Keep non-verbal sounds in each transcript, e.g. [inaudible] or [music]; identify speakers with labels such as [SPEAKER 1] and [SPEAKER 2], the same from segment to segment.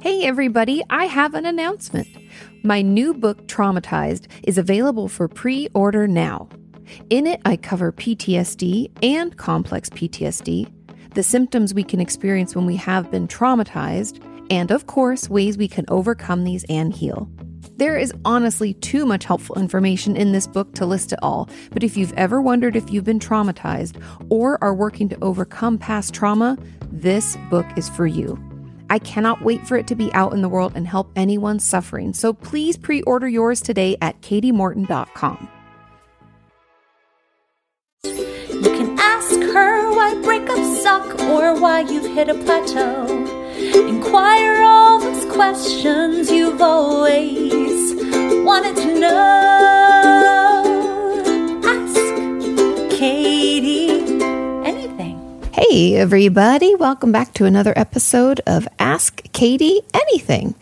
[SPEAKER 1] Hey, everybody, I have an announcement. My new book, Traumatized, is available for pre order now. In it, I cover PTSD and complex PTSD, the symptoms we can experience when we have been traumatized, and of course, ways we can overcome these and heal. There is honestly too much helpful information in this book to list it all, but if you've ever wondered if you've been traumatized or are working to overcome past trauma, this book is for you. I cannot wait for it to be out in the world and help anyone suffering, so please pre order yours today at katiemorton.com.
[SPEAKER 2] You can ask her why breakups suck or why you've hit a plateau. Inquire all those questions you've always wanted to know.
[SPEAKER 1] Hey, everybody, welcome back to another episode of Ask Katie Anything.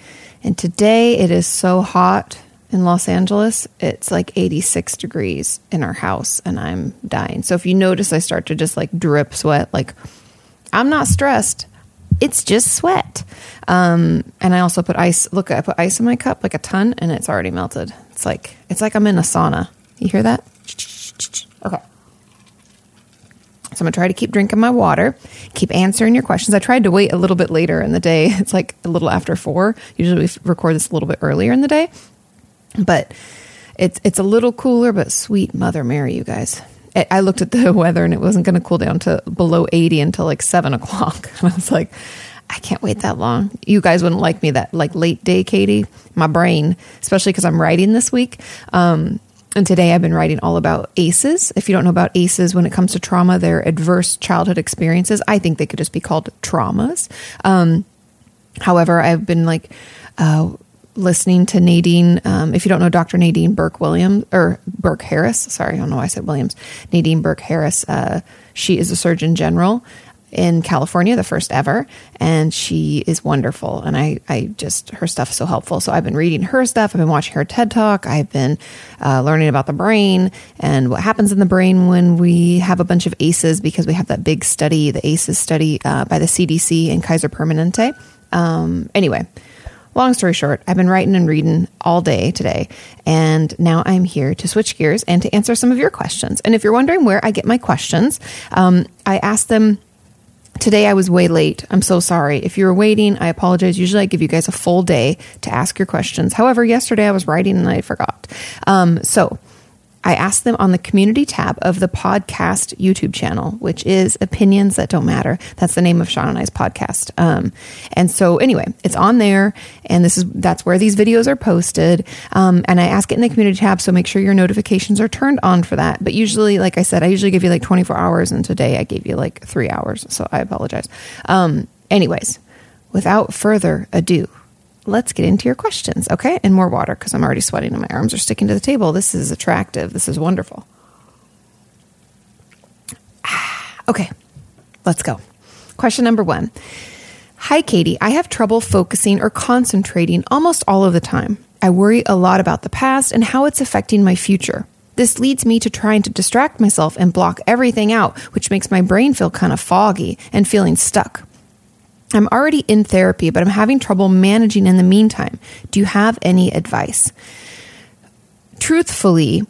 [SPEAKER 1] And today it is so hot in Los Angeles. It's like 86 degrees in our house, and I'm dying. So if you notice, I start to just like drip sweat, like I'm not stressed. It's just sweat. Um, and I also put ice. Look, I put ice in my cup, like a ton, and it's already melted. It's like it's like I'm in a sauna. You hear that? Okay. So I'm gonna try to keep drinking my water, keep answering your questions. I tried to wait a little bit later in the day. [laughs] It's like a little after four. Usually we record this a little bit earlier in the day, but it's it's a little cooler. But sweet Mother Mary, you guys. I- looked at the [laughs] weather and it wasn't going to cool down to below 80 until like seven [laughs] o'clock. And I was like, I can't wait that long. You guys wouldn't like me that like late day, Katie. My brain, especially because I'm writing this week. Um, and today I've been writing all about ACEs. If you don't know about ACEs, when it comes to trauma, they're adverse childhood experiences. I think they could just be called traumas. Um, However, I've been like uh, listening to Nadine. Um, if you don't know Dr. Nadine Burke Williams or Burke Harris, sorry, I don't know why I said Williams. Nadine Burke Harris. Uh, she is a Surgeon General in California, the first ever, and she is wonderful. And I, I just her stuff is so helpful. So I've been reading her stuff. I've been watching her TED talk. I've been uh, learning about the brain and what happens in the brain when we have a bunch of ACEs because we have that big study, the ACEs study uh, by the CDC and Kaiser Permanente. Um, anyway, long story short, I've been writing and reading all day today, and now I'm here to switch gears and to answer some of your questions. And if you're wondering where I get my questions, um, I ask them. Today I was way late. I'm so sorry. If you were waiting, I apologize. Usually I give you guys a full day to ask your questions. However, yesterday I was writing and I forgot. Um, so I asked them on the community tab of the podcast YouTube channel, which is Opinions That Don't Matter. That's the name of Sean and I's podcast. Um, and so anyway, it's on there, and this is that's where these videos are posted. Um, and I ask it in the community tab, so make sure your notifications are turned on for that. But usually, like I said, I usually give you like 24 hours, and today I gave you like three hours, so I apologize. Um, anyways, without further ado, let's get into your questions, okay? And more water because I'm already sweating and my arms are sticking to the table. This is attractive. This is wonderful. Ah, Okay, let's go. Question number one Hi, Katie. I have trouble focusing or concentrating almost all of the time. I worry a lot about the past and how it's affecting my future. This leads me to trying to distract myself and block everything out, which makes my brain feel kind of foggy and feeling stuck. I'm already in therapy, but I'm having trouble managing in the meantime. Do you have any advice? Truthfully,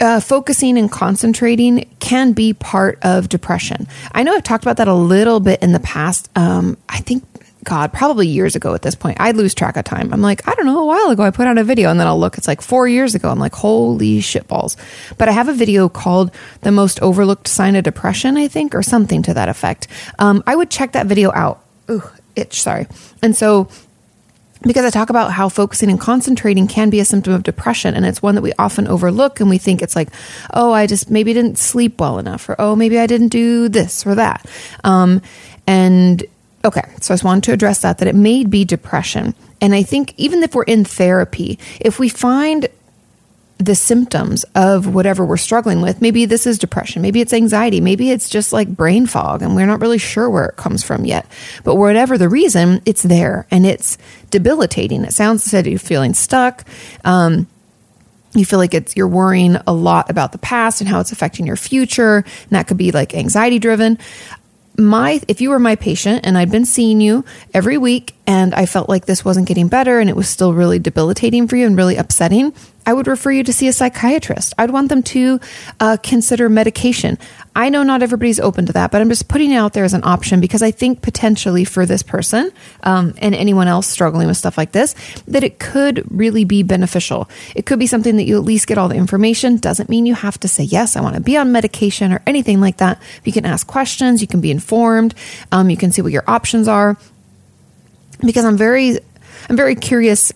[SPEAKER 1] uh, focusing and concentrating can be part of depression. I know I've talked about that a little bit in the past. Um, I think, God, probably years ago at this point. I lose track of time. I'm like, I don't know, a while ago I put out a video and then I'll look, it's like four years ago. I'm like, holy shitballs. But I have a video called The Most Overlooked Sign of Depression, I think, or something to that effect. Um, I would check that video out. Ooh, itch, sorry. And so because I talk about how focusing and concentrating can be a symptom of depression. And it's one that we often overlook and we think it's like, oh, I just maybe didn't sleep well enough, or oh, maybe I didn't do this or that. Um, and okay, so I just wanted to address that, that it may be depression. And I think even if we're in therapy, if we find the symptoms of whatever we're struggling with. Maybe this is depression. Maybe it's anxiety. Maybe it's just like brain fog and we're not really sure where it comes from yet. But whatever the reason, it's there and it's debilitating. It sounds like you're feeling stuck. Um, you feel like it's you're worrying a lot about the past and how it's affecting your future and that could be like anxiety driven my if you were my patient and I'd been seeing you every week and I felt like this wasn't getting better and it was still really debilitating for you and really upsetting, I would refer you to see a psychiatrist. I'd want them to uh, consider medication. I know not everybody's open to that, but I'm just putting it out there as an option because I think potentially for this person um, and anyone else struggling with stuff like this, that it could really be beneficial. It could be something that you at least get all the information. Doesn't mean you have to say, yes, I want to be on medication or anything like that. You can ask questions, you can be informed, um, you can see what your options are. Because I'm very, I'm very curious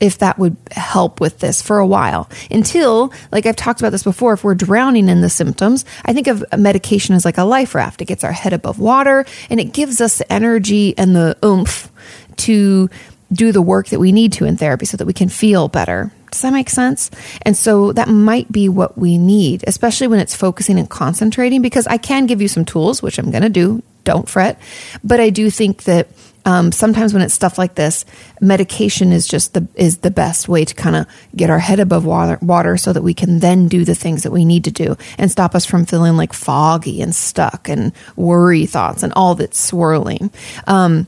[SPEAKER 1] if that would help with this for a while until, like I've talked about this before, if we're drowning in the symptoms, I think of medication as like a life raft. It gets our head above water and it gives us the energy and the oomph to do the work that we need to in therapy so that we can feel better. Does that make sense? And so that might be what we need, especially when it's focusing and concentrating, because I can give you some tools, which I'm going to do. Don't fret. But I do think that um, sometimes when it's stuff like this, medication is just the is the best way to kind of get our head above water, water, so that we can then do the things that we need to do and stop us from feeling like foggy and stuck and worry thoughts and all that's swirling. Um,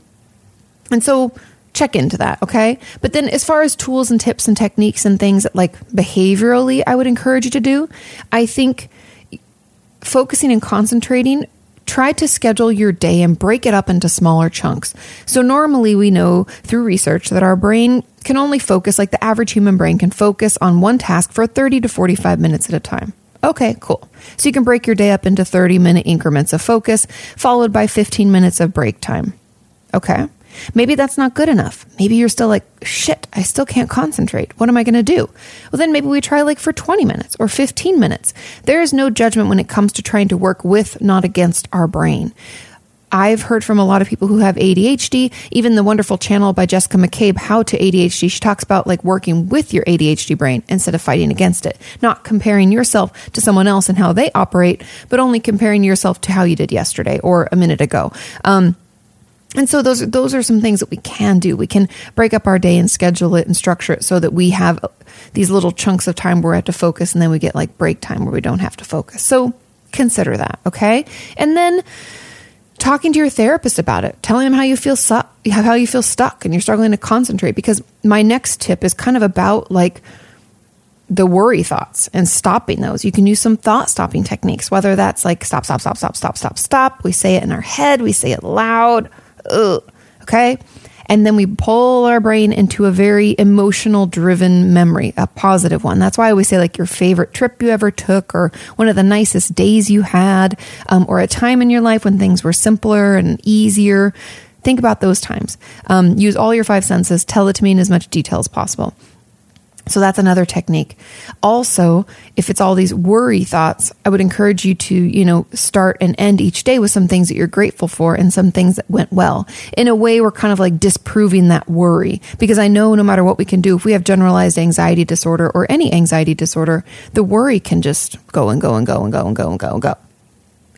[SPEAKER 1] and so check into that, okay? But then as far as tools and tips and techniques and things that like behaviorally I would encourage you to do, I think focusing and concentrating try to schedule your day and break it up into smaller chunks. So, normally we know through research that our brain can only focus, like the average human brain can focus on one task for 30 to 45 minutes at a time. Okay, cool. So, you can break your day up into 30 minute increments of focus, followed by 15 minutes of break time. Okay. Maybe that's not good enough. Maybe you're still like, shit, I still can't concentrate. What am I going to do? Well, then maybe we try like for 20 minutes or 15 minutes. There is no judgment when it comes to trying to work with, not against our brain. I've heard from a lot of people who have ADHD, even the wonderful channel by Jessica McCabe, How to ADHD. She talks about like working with your ADHD brain instead of fighting against it, not comparing yourself to someone else and how they operate, but only comparing yourself to how you did yesterday or a minute ago. Um, and so those those are some things that we can do. We can break up our day and schedule it and structure it so that we have these little chunks of time where we have to focus and then we get like break time where we don't have to focus. So consider that, okay? And then talking to your therapist about it, telling them how you feel su- how you feel stuck and you're struggling to concentrate because my next tip is kind of about like the worry thoughts and stopping those. You can use some thought stopping techniques, whether that's like stop, stop, stop, stop, stop, stop, stop. We say it in our head, we say it loud Ugh. Okay. And then we pull our brain into a very emotional driven memory, a positive one. That's why I always say, like, your favorite trip you ever took, or one of the nicest days you had, um, or a time in your life when things were simpler and easier. Think about those times. Um, use all your five senses. Tell it to me in as much detail as possible. So that's another technique. Also, if it's all these worry thoughts, I would encourage you to, you know, start and end each day with some things that you're grateful for and some things that went well. In a way, we're kind of like disproving that worry because I know no matter what we can do, if we have generalized anxiety disorder or any anxiety disorder, the worry can just go and go and go and go and go and go and go.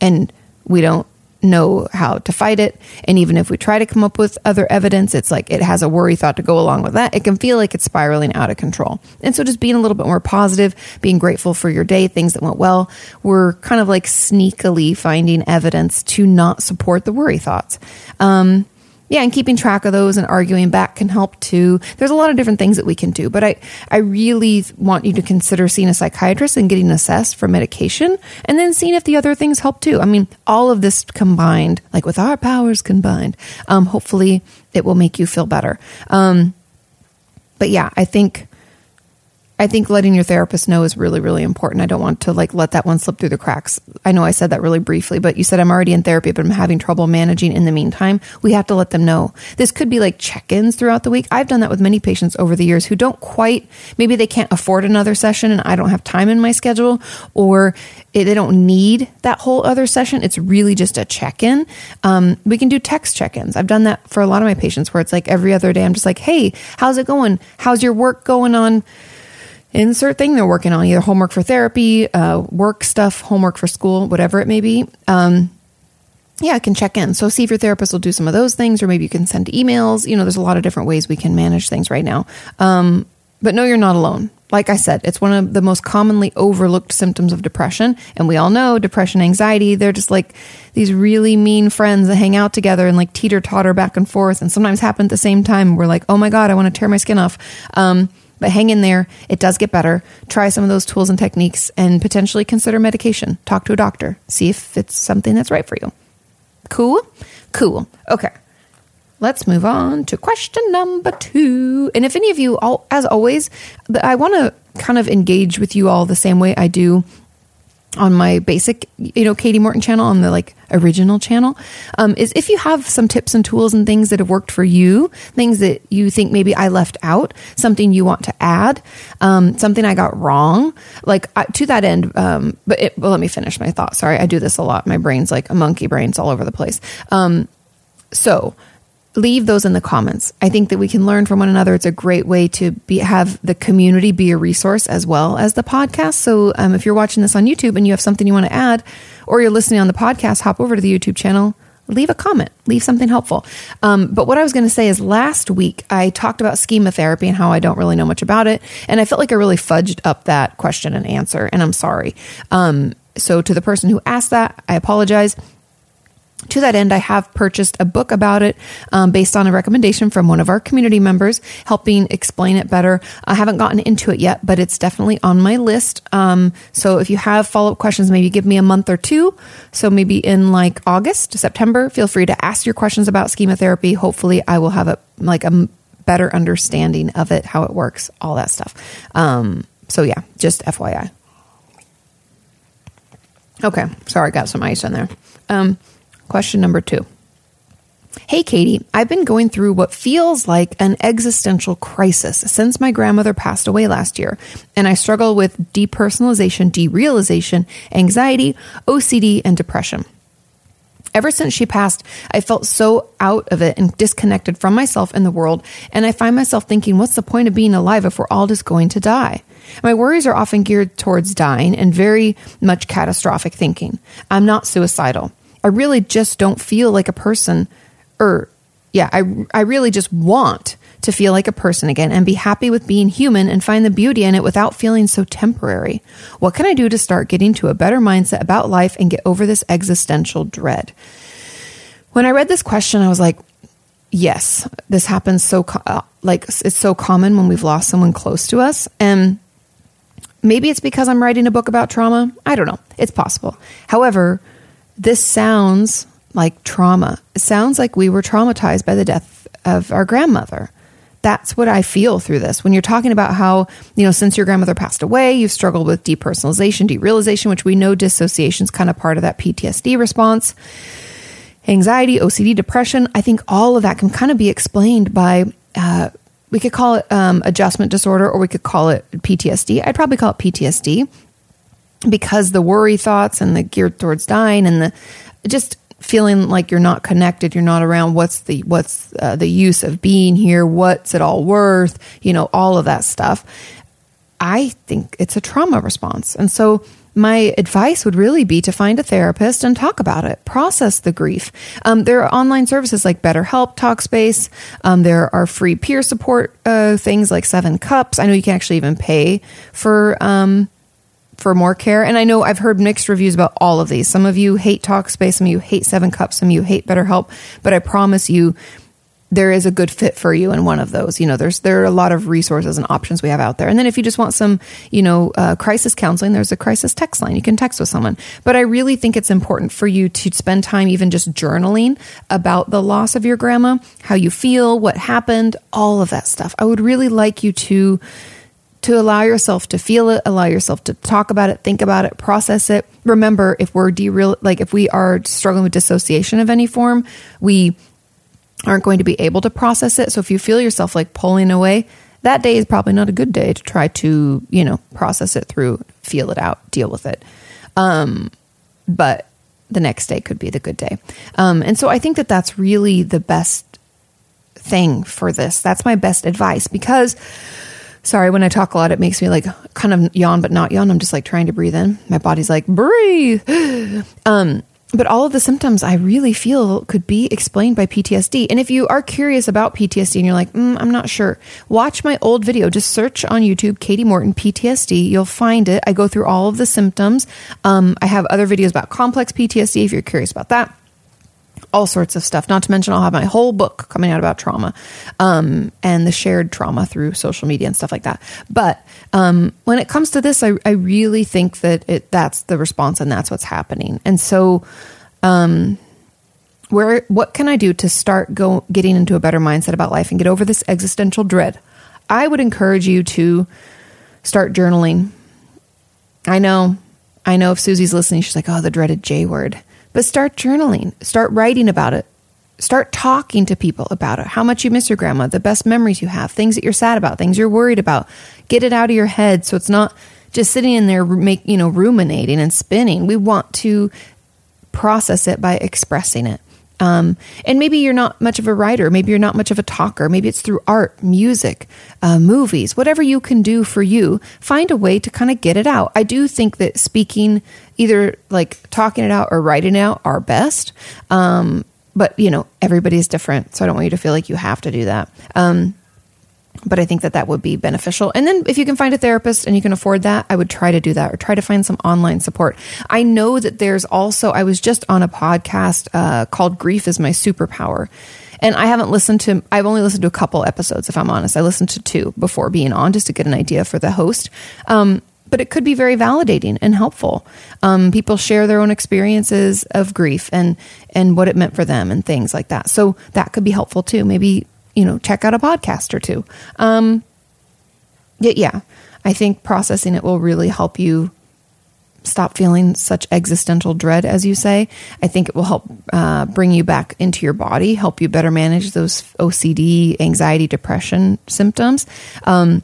[SPEAKER 1] And we don't know how to fight it. And even if we try to come up with other evidence, it's like it has a worry thought to go along with that. It can feel like it's spiraling out of control. And so just being a little bit more positive, being grateful for your day, things that went well, we're kind of like sneakily finding evidence to not support the worry thoughts. Um, yeah, and keeping track of those and arguing back can help too. There's a lot of different things that we can do, but I, I really want you to consider seeing a psychiatrist and getting assessed for medication and then seeing if the other things help too. I mean, all of this combined, like with our powers combined, um, hopefully it will make you feel better. Um, but yeah, I think I think letting your therapist know is really, really important. I don't want to like let that one slip through the cracks. I know I said that really briefly, but you said I'm already in therapy, but I'm having trouble managing in the meantime. We have to let them know. This could be like check ins throughout the week. I've done that with many patients over the years who don't quite, maybe they can't afford another session and I don't have time in my schedule, or they don't need that whole other session. It's really just a check in. Um, we can do text check ins. I've done that for a lot of my patients where it's like every other day, I'm just like, hey, how's it going? How's your work going on? Insert thing they're working on, either homework for therapy, uh, work stuff, homework for school, whatever it may be. Um, yeah, I can check in. So see if your therapist will do some of those things, or maybe you can send emails. You know, there's a lot of different ways we can manage things right now. Um, but no, you're not alone. like I said, it's one of the most commonly overlooked symptoms of depression. And we all know depression, anxiety, they're just like these really mean friends that hang out together and like teeter totter back and forth and sometimes happen at the same time. We're like, oh my God, I want to tear my skin off. Um, but hang in there. It does get better. Try some of those tools and techniques and potentially consider medication. Talk to a doctor. See if it's something that's right for you. Cool? Cool. Okay. Let's move on to question number two. And if any of you, all, as always, I want to kind of engage with you all the same way I do on my basic, you know, Katie Morton channel on the like original channel, um, is if you have some tips and tools and things that have worked for you, things that you think maybe I left out, something you want to add, um, something I got wrong, like I, to that end. Um, but it, well, let me finish my thought. Sorry, I do this a lot. My brain's like a monkey brain; it's all over the place. Um, so leave those in the comments. I think that we can learn from one another. It's a great way to be have the community be a resource as well as the podcast. So um, if you're watching this on YouTube and you have something you want to add, or you're listening on the podcast, hop over to the YouTube channel. Leave a comment, leave something helpful. Um, but what I was going to say is last week I talked about schema therapy and how I don't really know much about it. And I felt like I really fudged up that question and answer, and I'm sorry. Um, so to the person who asked that, I apologize to that end, I have purchased a book about it um, based on a recommendation from one of our community members, helping explain it better. I haven't gotten into it yet, but it's definitely on my list. Um, so if you have follow up questions, maybe give me a month or two. So maybe in like August, September, feel free to ask your questions about schema therapy. Hopefully, I will have a like a better understanding of it, how it works, all that stuff. Um, so yeah, just FYI. Okay, sorry, I got some ice in there. Question number two. Hey, Katie, I've been going through what feels like an existential crisis since my grandmother passed away last year, and I struggle with depersonalization, derealization, anxiety, OCD, and depression. Ever since she passed, I felt so out of it and disconnected from myself and the world, and I find myself thinking, what's the point of being alive if we're all just going to die? My worries are often geared towards dying and very much catastrophic thinking. I'm not suicidal. I really just don't feel like a person or yeah, I I really just want to feel like a person again and be happy with being human and find the beauty in it without feeling so temporary. What can I do to start getting to a better mindset about life and get over this existential dread? When I read this question, I was like, yes, this happens so uh, like it's so common when we've lost someone close to us and maybe it's because I'm writing a book about trauma. I don't know. It's possible. However, this sounds like trauma. It sounds like we were traumatized by the death of our grandmother. That's what I feel through this. When you're talking about how, you know, since your grandmother passed away, you've struggled with depersonalization, derealization, which we know dissociation is kind of part of that PTSD response, anxiety, OCD, depression. I think all of that can kind of be explained by, uh, we could call it um, adjustment disorder or we could call it PTSD. I'd probably call it PTSD because the worry thoughts and the geared towards dying and the just feeling like you're not connected, you're not around. What's the what's uh, the use of being here? What's it all worth? You know, all of that stuff. I think it's a trauma response, and so my advice would really be to find a therapist and talk about it, process the grief. Um, there are online services like BetterHelp, Talkspace. Um, there are free peer support uh, things like Seven Cups. I know you can actually even pay for um, for more care. And I know I've heard mixed reviews about all of these. Some of you hate Talkspace, some of you hate Seven Cups, some of you hate BetterHelp, but I promise you there is a good fit for you in one of those. You know, there's there are a lot of resources and options we have out there. And then if you just want some, you know, uh, crisis counseling, there's a crisis text line. You can text with someone. But I really think it's important for you to spend time even just journaling about the loss of your grandma, how you feel, what happened, all of that stuff. I would really like you to to allow yourself to feel it, allow yourself to talk about it, think about it, process it. Remember, if we're dereal, like if we are struggling with dissociation of any form, we aren't going to be able to process it. So if you feel yourself like pulling away, that day is probably not a good day to try to, you know, process it through, feel it out, deal with it. Um, but the next day could be the good day. Um, and so I think that that's really the best thing for this. That's my best advice because Sorry, when I talk a lot, it makes me like kind of yawn, but not yawn. I'm just like trying to breathe in. My body's like, breathe. [gasps] Um, but all of the symptoms I really feel could be explained by PTSD. And if you are curious about PTSD and you're like, mm, I'm not sure, watch my old video. Just search on YouTube, Katie Morton PTSD. You'll find it. I go through all of the symptoms. Um, I have other videos about complex PTSD if you're curious about that all sorts of stuff. Not to mention, I'll have my whole book coming out about trauma um, and the shared trauma through social media and stuff like that. But um, when it comes to this, I, I really think that it, that's the response and that's what's happening. And so, um, where what can I do to start go getting into a better mindset about life and get over this existential dread? I would encourage you to start journaling. I know, I know. If Susie's listening, she's like, "Oh, the dreaded J word." But start journaling, start writing about it, start talking to people about it. How much you miss your grandma, the best memories you have, things that you're sad about, things you're worried about. Get it out of your head so it's not just sitting in there, make you know, ruminating and spinning. We want to process it by expressing it. Um, and maybe you're not much of a writer. Maybe you're not much of a talker. Maybe it's through art, music, uh, movies, whatever you can do for you. Find a way to kind of get it out. I do think that speaking, either like talking it out or writing it out, are best. Um, but you know, everybody's different, so I don't want you to feel like you have to do that. Um, but I think that that would be beneficial. And then if you can find a therapist and you can afford that, I would try to do that or try to find some online support. I know that there's also, I was just on a podcast uh, called Grief is My Superpower. And I haven't listened to, I've only listened to a couple episodes, if I'm honest. I listened to two before being on just to get an idea for the host. Um, but it could be very validating and helpful. Um, people share their own experiences of grief and and what it meant for them and things like that. So that could be helpful too. Maybe you know, check out a podcast or two. Um, yeah, I think processing it will really help you stop feeling such existential dread, as you say. I think it will help uh, bring you back into your body, help you better manage those OCD, anxiety, depression symptoms. Um,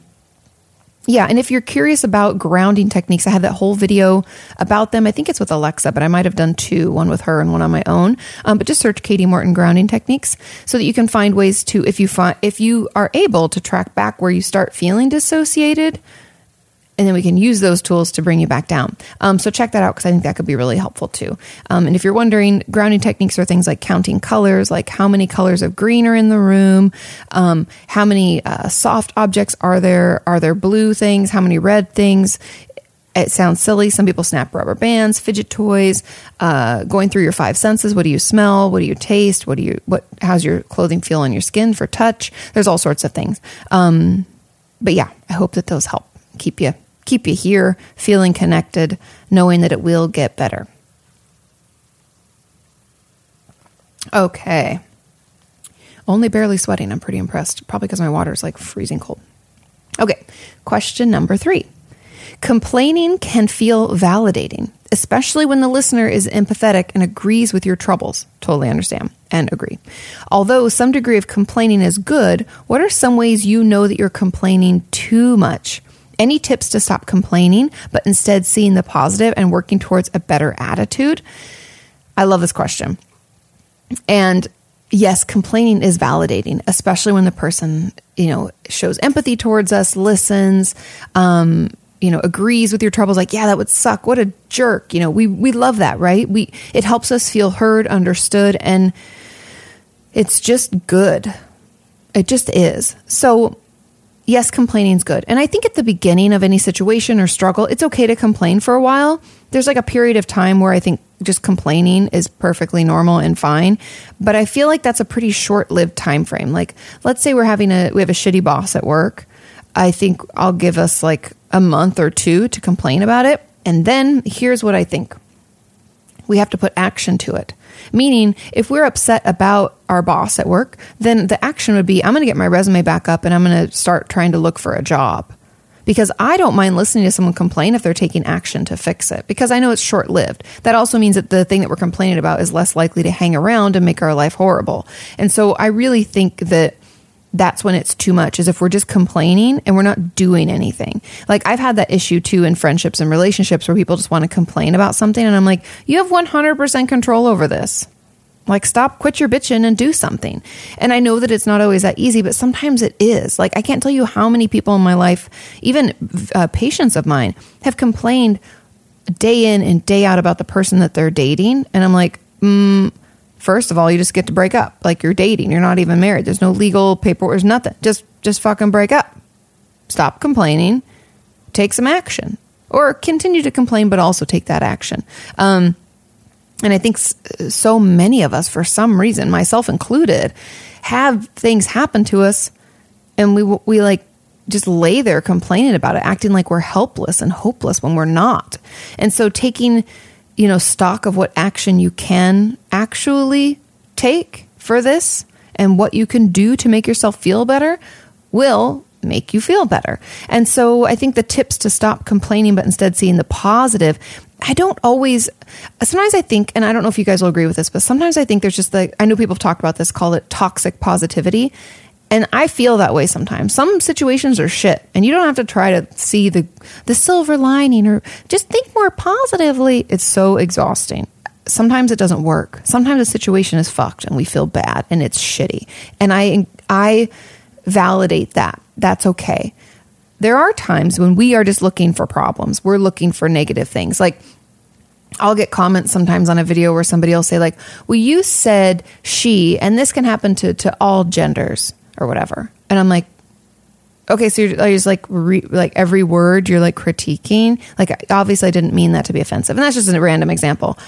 [SPEAKER 1] yeah, and if you're curious about grounding techniques, I have that whole video about them. I think it's with Alexa, but I might have done two, one with her and one on my own. Um, but just search Katie Morton grounding techniques so that you can find ways to, if you find, if you are able to track back where you start feeling dissociated, and then we can use those tools to bring you back down. Um, so check that out because I think that could be really helpful too. Um, and if you're wondering, grounding techniques are things like counting colors, like how many colors of green are in the room, um, how many uh, soft objects are there, are there blue things, how many red things. It sounds silly. Some people snap rubber bands, fidget toys, uh, going through your five senses. What do you smell? What do you taste? What do you what? How's your clothing feel on your skin for touch? There's all sorts of things. Um, but yeah, I hope that those help keep you keep you here feeling connected, knowing that it will get better. Okay. Only barely sweating. I'm pretty impressed. Probably because my water is like freezing cold. Okay. Question number three Complaining can feel validating, especially when the listener is empathetic and agrees with your troubles. Totally understand and agree. Although some degree of complaining is good, what are some ways you know that you're complaining too much? Any tips to stop complaining, but instead seeing the positive and working towards a better attitude? I love this question. And yes, complaining is validating, especially when the person, you know, shows empathy towards us, listens, um, you know, agrees with your troubles, like, yeah, that would suck. What a jerk. You know, we, we love that, right? We, it helps us feel heard, understood, and it's just good. It just is. So yes, complaining is good. And I think at the beginning of any situation or struggle, it's okay to complain for a while. There's like a period of time where I think just complaining is perfectly normal and fine, but I feel like that's a pretty short-lived time frame. Like let's say we're having a we have a shitty boss at work. I think I'll give us like a month or two to complain about it. And then here's what I think. We have to put action to it. Meaning, if we're upset about our boss at work, then the action would be I'm going to get my resume back up and I'm going to start trying to look for a job. Because I don't mind listening to someone complain if they're taking action to fix it, because I know it's short lived. That also means that the thing that we're complaining about is less likely to hang around and make our life horrible. And so I really think that that's when it's too much is if we're just complaining and we're not doing anything. Like I've had that issue too in friendships and relationships where people just want to complain about something and I'm like, you have 100% control over this. Like stop, quit your bitching and do something. And I know that it's not always that easy, but sometimes it is. Like I can't tell you how many people in my life, even uh, patients of mine, have complained day in and day out about the person that they're dating. And I'm like, mm, first of all, you just get to break up. Like you're dating. You're not even married. There's no legal paperwork. There's nothing. Just just fucking break up. Stop complaining. Take some action. Or continue to complain, but also take that action. Um, and I think so many of us, for some reason, myself included, have things happen to us and we, we like just lay there complaining about it, acting like we're helpless and hopeless when we're not. And so taking, you know, stock of what action you can actually take for this and what you can do to make yourself feel better will make you feel better. And so I think the tips to stop complaining, but instead seeing the positive. I don't always, sometimes I think, and I don't know if you guys will agree with this, but sometimes I think there's just like, I know people have talked about this, call it toxic positivity. And I feel that way sometimes. Some situations are shit, and you don't have to try to see the the silver lining or just think more positively. It's so exhausting. Sometimes it doesn't work. Sometimes the situation is fucked and we feel bad and it's shitty. And I I validate that. That's okay. There are times when we are just looking for problems. We're looking for negative things. Like I'll get comments sometimes on a video where somebody will say like, "Well, you said she," and this can happen to to all genders or whatever. And I'm like, okay, so you're, just like re, like every word you're like critiquing. Like obviously I didn't mean that to be offensive, and that's just a random example.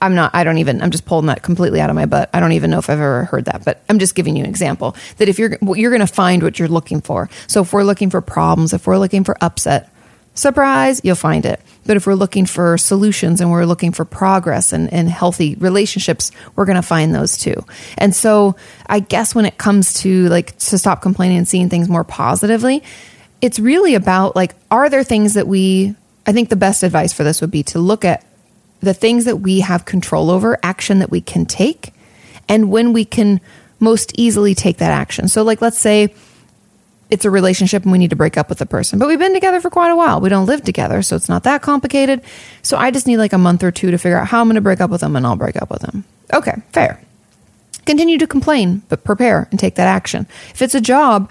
[SPEAKER 1] I'm not. I don't even. I'm just pulling that completely out of my butt. I don't even know if I've ever heard that, but I'm just giving you an example that if you're you're going to find what you're looking for. So if we're looking for problems, if we're looking for upset, surprise, you'll find it. But if we're looking for solutions and we're looking for progress and, and healthy relationships, we're going to find those too. And so I guess when it comes to like to stop complaining and seeing things more positively, it's really about like, are there things that we, I think the best advice for this would be to look at the things that we have control over, action that we can take, and when we can most easily take that action. So, like, let's say, it's a relationship and we need to break up with the person. But we've been together for quite a while. We don't live together, so it's not that complicated. So I just need like a month or two to figure out how I'm going to break up with them and I'll break up with them. Okay, fair. Continue to complain, but prepare and take that action. If it's a job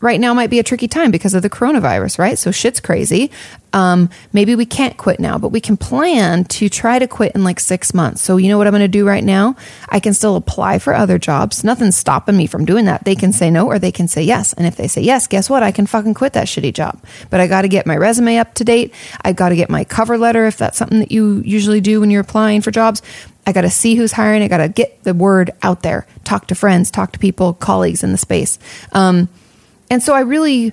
[SPEAKER 1] right now might be a tricky time because of the coronavirus, right? So shit's crazy. Um, maybe we can't quit now, but we can plan to try to quit in like six months. So you know what I'm going to do right now? I can still apply for other jobs. Nothing's stopping me from doing that. They can say no or they can say yes. And if they say yes, guess what? I can fucking quit that shitty job. But I got to get my resume up to date. I got to get my cover letter if that's something that you usually do when you're applying for jobs. I got to see who's hiring. I got to get the word out there, talk to friends, talk to people, colleagues in the space. Um, and so I really,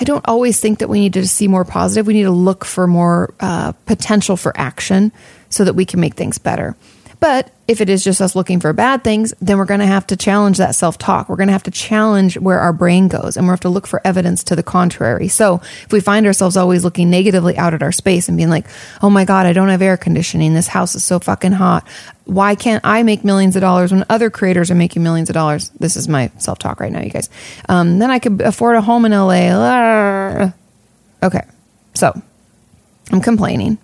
[SPEAKER 1] I don't always think that we need to see more positive. We need to look for more uh, potential for action so that we can make things better. But if it is just us looking for bad things, then we're going to have to challenge that self talk. We're going to have to challenge where our brain goes and we have to look for evidence to the contrary. So if we find ourselves always looking negatively out at our space and being like, oh my God, I don't have air conditioning. This house is so fucking hot. Why can't I make millions of dollars when other creators are making millions of dollars? This is my self talk right now, you guys. Um, then I could afford a home in LA. Okay. So I'm complaining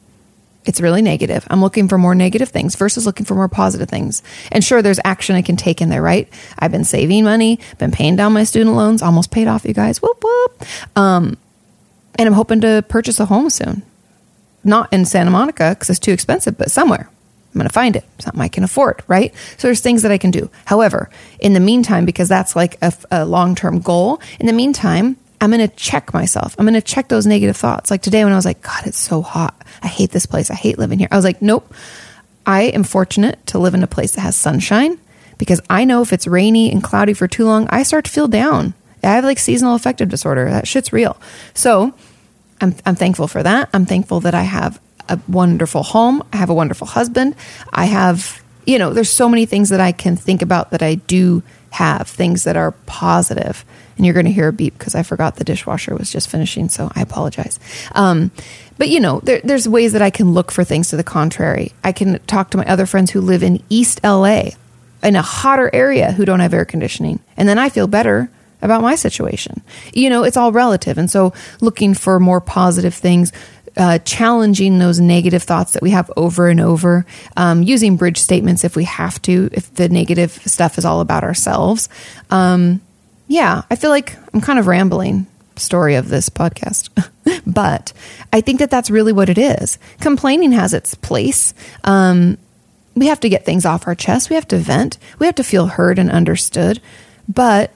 [SPEAKER 1] it's really negative. I'm looking for more negative things versus looking for more positive things. And sure, there's action I can take in there, right? I've been saving money, been paying down my student loans, almost paid off, you guys. Whoop, whoop. Um, and I'm hoping to purchase a home soon. Not in Santa Monica because it's too expensive, but somewhere. I'm going to find it. Something I can afford, right? So there's things that I can do. However, in the meantime, because that's like a, a long term goal, in the meantime, I'm going to check myself. I'm going to check those negative thoughts. Like today when I was like, God, it's so hot. I hate this place. I hate living here. I was like, nope. I am fortunate to live in a place that has sunshine because I know if it's rainy and cloudy for too long, I start to feel down. I have like seasonal affective disorder. That shit's real. So I'm, I'm thankful for that. I'm thankful that I have a wonderful home. I have a wonderful husband. I have, you know, there's so many things that I can think about that I do have, things that are positive and you're going to hear a beep because I forgot the dishwasher was just finishing, so I apologize. Um, but you know, there, there's ways that I can look for things to the contrary. I can talk to my other friends who live in East LA, in a hotter area, who don't have air conditioning, and then I feel better about my situation. You know, it's all relative, and so looking for more positive things. Uh, challenging those negative thoughts that we have over and over, um, using bridge statements if we have to, if the negative stuff is all about ourselves. Um, yeah, I feel like I'm kind of rambling story of this podcast. [laughs] but I think that that's really what it is. Complaining has its place. Um, we have to get things off our chest. We have to vent. We have to feel heard and understood. But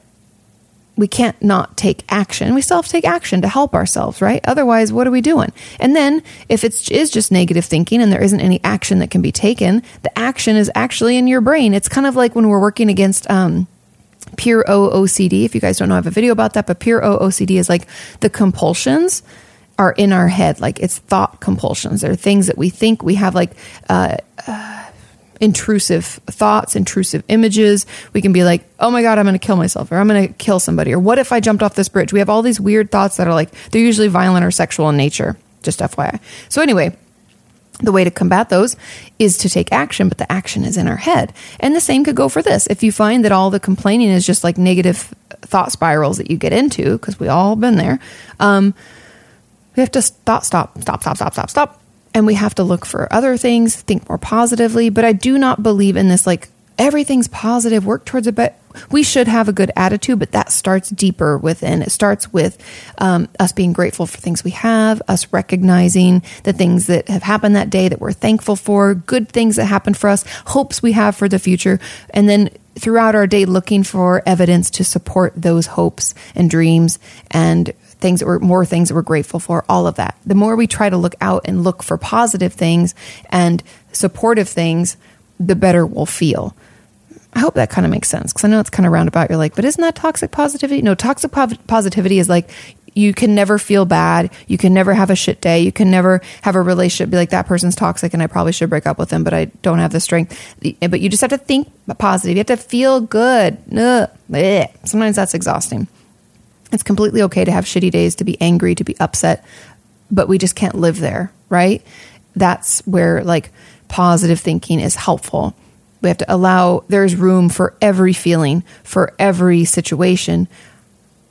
[SPEAKER 1] we can't not take action. We still have to take action to help ourselves, right? Otherwise, what are we doing? And then if it is just negative thinking and there isn't any action that can be taken, the action is actually in your brain. It's kind of like when we're working against, um, pure OOCD. If you guys don't know, I have a video about that, but pure OOCD is like the compulsions are in our head. Like it's thought compulsions. They're things that we think we have like, uh, uh, intrusive thoughts, intrusive images. We can be like, oh my God, I'm going to kill myself or I'm going to kill somebody. Or what if I jumped off this bridge? We have all these weird thoughts that are like, they're usually violent or sexual in nature, just FYI. So, anyway, the way to combat those is to take action, but the action is in our head. And the same could go for this. If you find that all the complaining is just like negative thought spirals that you get into, because we all been there, um, we have to stop, stop, stop, stop, stop, stop, stop and we have to look for other things, think more positively. But I do not believe in this like everything's positive, work towards a bet. We should have a good attitude, but that starts deeper within. It starts with um, us being grateful for things we have, us recognizing the things that have happened that day that we're thankful for, good things that happen for us, hopes we have for the future, and then throughout our day looking for evidence to support those hopes and dreams and things that we're more things that we're grateful for, all of that. The more we try to look out and look for positive things and supportive things, the better we'll feel. I hope that kind of makes sense because I know it's kind of roundabout. You're like, but isn't that toxic positivity? No, toxic po- positivity is like you can never feel bad. You can never have a shit day. You can never have a relationship be like that person's toxic and I probably should break up with them, but I don't have the strength. Eh, but you just have to think positive. You have to feel good. Ugh. Sometimes that's exhausting. It's completely okay to have shitty days, to be angry, to be upset, but we just can't live there, right? That's where like positive thinking is helpful. We have to allow, there's room for every feeling, for every situation,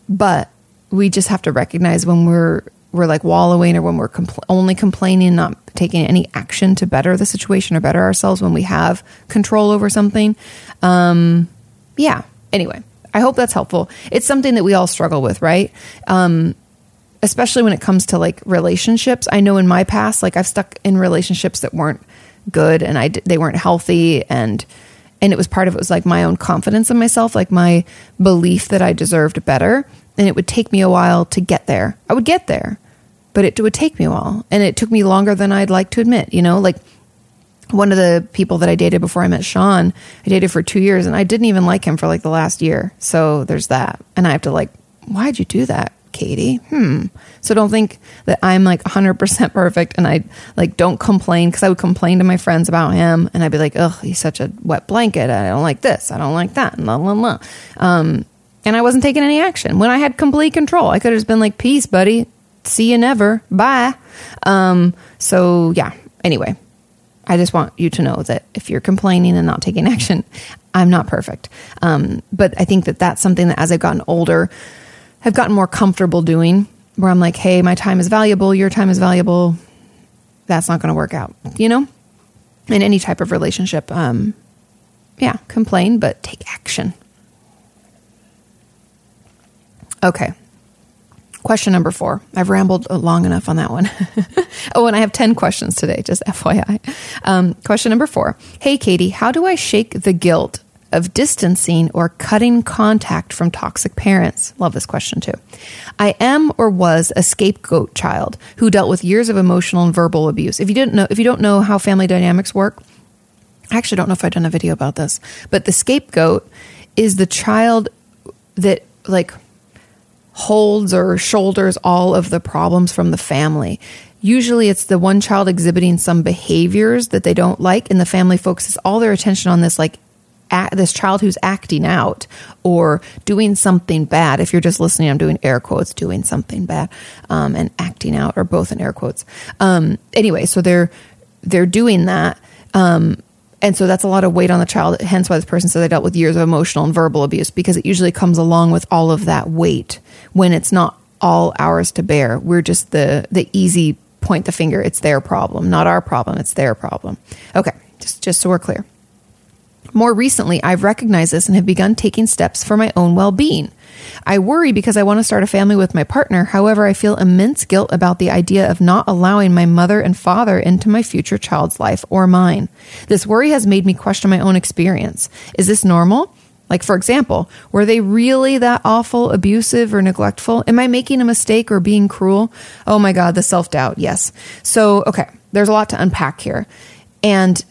[SPEAKER 1] but we just have to recognize when we're we're like wallowing or when we're compl- only complaining, not taking any action to better the situation or better ourselves when we have control over something. Um, yeah. Anyway, I hope that's helpful. It's something that we all struggle with, right? Um, especially when it comes to like relationships. I know in my past, like I've stuck in relationships that weren't good and I they weren't healthy and and it was part of it was like my own confidence in myself, like my belief that I deserved better. And it would take me a while to get there. I would get there, but it would take me a while, and it took me longer than I'd like to admit. You know, like one of the people that I dated before I met Sean, I dated for two years and I didn't even like him for like the last year. So there's that. And I have to like, why'd you do that, Katie? Hmm. So don't think that I'm like 100% perfect and I like don't complain because I would complain to my friends about him and I'd be like, ugh, he's such a wet blanket. I don't like this. I don't like that. La, la, la. Um, and I wasn't taking any action when I had complete control. I could have just been like, peace, buddy. See you never. Bye. Um, so yeah. Anyway, I just want you to know that if you're complaining and not taking action, I'm not perfect. Um, but I think that that's something that as I've gotten older, I've gotten more comfortable doing where I'm like, hey, my time is valuable, your time is valuable. That's not going to work out, you know? In any type of relationship. Um, yeah, complain, but take action. Okay, Question number four. I've rambled long enough on that one. [laughs] oh, and I have 10 questions today, just [laughs] FYI. Um, question number four. Hey, Katie, how do I shake the guilt of distancing or cutting contact from toxic parents? Love this question too. I am or was a scapegoat child who dealt with years of emotional and verbal abuse. If you didn't know, if you don't know how family dynamics work, I actually don't know if I've done a video about this, but the scapegoat is the child that like holds or shoulders all of the problems from the family. Usually it's the one child exhibiting some behaviors that they don't like, and the family focuses all their attention on this, like, this child who's acting out or doing something bad. If you're just listening, I'm doing air quotes, doing something bad, um, and acting out, or both in air quotes. Um, anyway, so they're they're doing that. Um, and so that's a lot of weight on the child. Hence why this person says they dealt with years of emotional and verbal abuse because it usually comes along with all of that weight when it's not all ours to bear. We're just the the easy point the finger. It's their problem, not our problem. It's their problem. Okay, just just so we're clear. More recently, I've recognized this and have begun taking steps for my own well being. I worry because I want to start a family with my partner. However, I feel immense guilt about the idea of not allowing my mother and father into my future child's life or mine. This worry has made me question my own experience. Is this normal? Like, for example, were they really that awful, abusive, or neglectful? Am I making a mistake or being cruel? Oh my God, the self doubt. Yes. So, okay, there's a lot to unpack here. And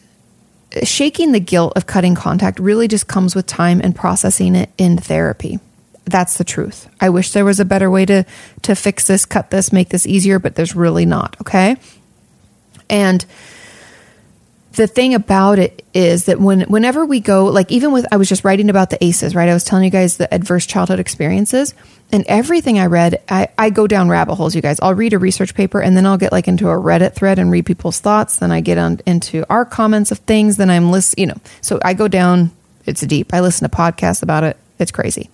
[SPEAKER 1] shaking the guilt of cutting contact really just comes with time and processing it in therapy. That's the truth. I wish there was a better way to to fix this, cut this, make this easier, but there's really not, okay? And the thing about it is that when whenever we go like even with I was just writing about the ACEs, right? I was telling you guys the adverse childhood experiences and everything I read, I, I go down rabbit holes, you guys. I'll read a research paper and then I'll get like into a Reddit thread and read people's thoughts. Then I get on into our comments of things. Then I'm list, you know. So I go down. It's deep. I listen to podcasts about it. It's crazy.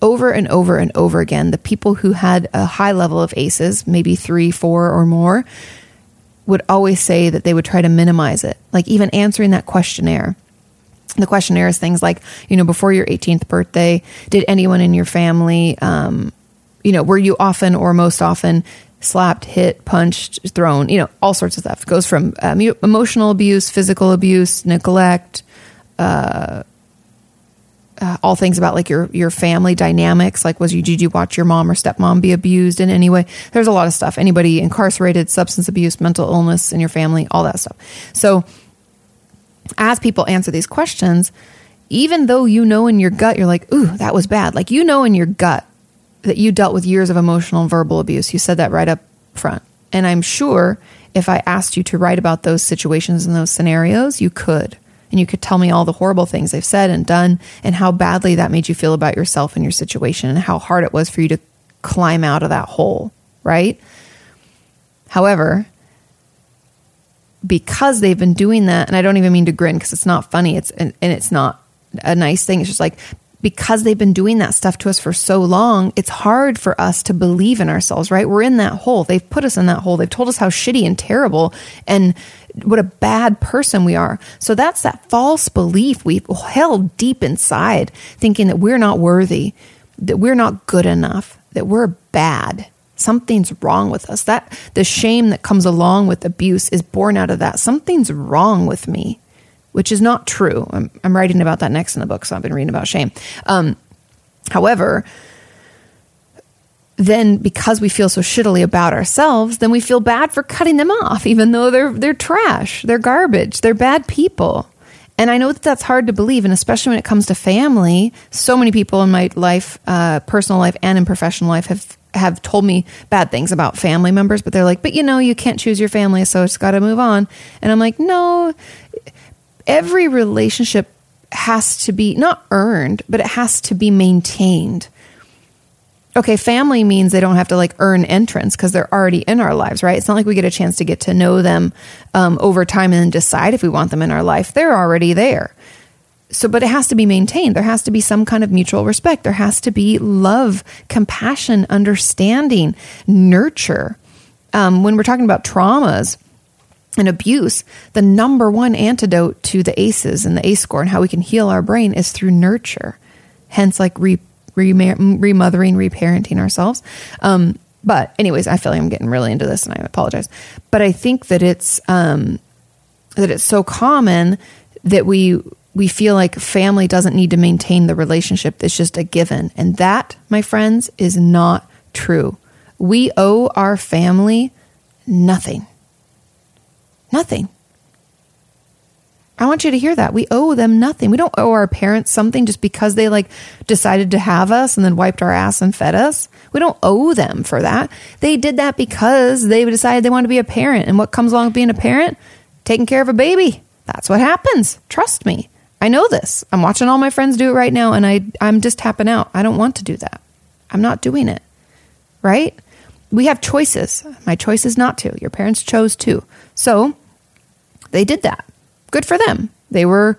[SPEAKER 1] Over and over and over again, the people who had a high level of ACEs, maybe three, four, or more, would always say that they would try to minimize it. Like even answering that questionnaire. The questionnaire is things like, you know, before your 18th birthday, did anyone in your family, um, you know, were you often or most often slapped, hit, punched, thrown, you know, all sorts of stuff. It goes from um, emotional abuse, physical abuse, neglect, uh, uh, all things about like your your family dynamics. Like was you did you watch your mom or stepmom be abused in any way? There's a lot of stuff. Anybody incarcerated substance abuse mental illness in your family all that stuff. So as people answer these questions even though you know in your gut you're like ooh that was bad. Like you know in your gut that you dealt with years of emotional and verbal abuse. You said that right up front. And i'm sure if i asked you to write about those situations and those scenarios you could and you could tell me all the horrible things they've said and done and how badly that made you feel about yourself and your situation and how hard it was for you to climb out of that hole, right? However, because they've been doing that, and I don't even mean to grin because it's not funny, it's and, and it's not a nice thing. It's just like because they've been doing that stuff to us for so long, it's hard for us to believe in ourselves, right? We're in that hole. They've put us in that hole. They've told us how shitty and terrible and what a bad person we are. So that's that false belief we've held deep inside, thinking that we're not worthy, that we're not good enough, that we're bad. Something's wrong with us. That the shame that comes along with abuse is born out of that. Something's wrong with me, which is not true. I'm, I'm writing about that next in the book, so I've been reading about shame. Um, however, then because we feel so shittily about ourselves, then we feel bad for cutting them off, even though they're they're trash, they're garbage, they're bad people. And I know that that's hard to believe, and especially when it comes to family. So many people in my life, uh, personal life and in professional life, have have told me bad things about family members, but they're like, "But you know, you can't choose your family, so it's got to move on." And I'm like, "No, every relationship has to be not earned, but it has to be maintained." Okay, family means they don't have to like earn entrance because they're already in our lives, right? It's not like we get a chance to get to know them um, over time and decide if we want them in our life. They're already there. So, but it has to be maintained. There has to be some kind of mutual respect. There has to be love, compassion, understanding, nurture. Um, when we're talking about traumas, and abuse, the number one antidote to the ACEs and the ACE score and how we can heal our brain is through nurture. Hence, like re- remothering, reparenting ourselves. Um, but anyways, I feel like I'm getting really into this and I apologize. But I think that it's um, that it's so common that we we feel like family doesn't need to maintain the relationship. It's just a given. And that, my friends, is not true. We owe our family nothing. Nothing. I want you to hear that. We owe them nothing. We don't owe our parents something just because they like decided to have us and then wiped our ass and fed us. We don't owe them for that. They did that because they decided they wanted to be a parent. And what comes along with being a parent? Taking care of a baby. That's what happens. Trust me. I know this. I'm watching all my friends do it right now and I I'm just tapping out. I don't want to do that. I'm not doing it. Right? We have choices. My choice is not to. Your parents chose to. So, they did that good for them. They were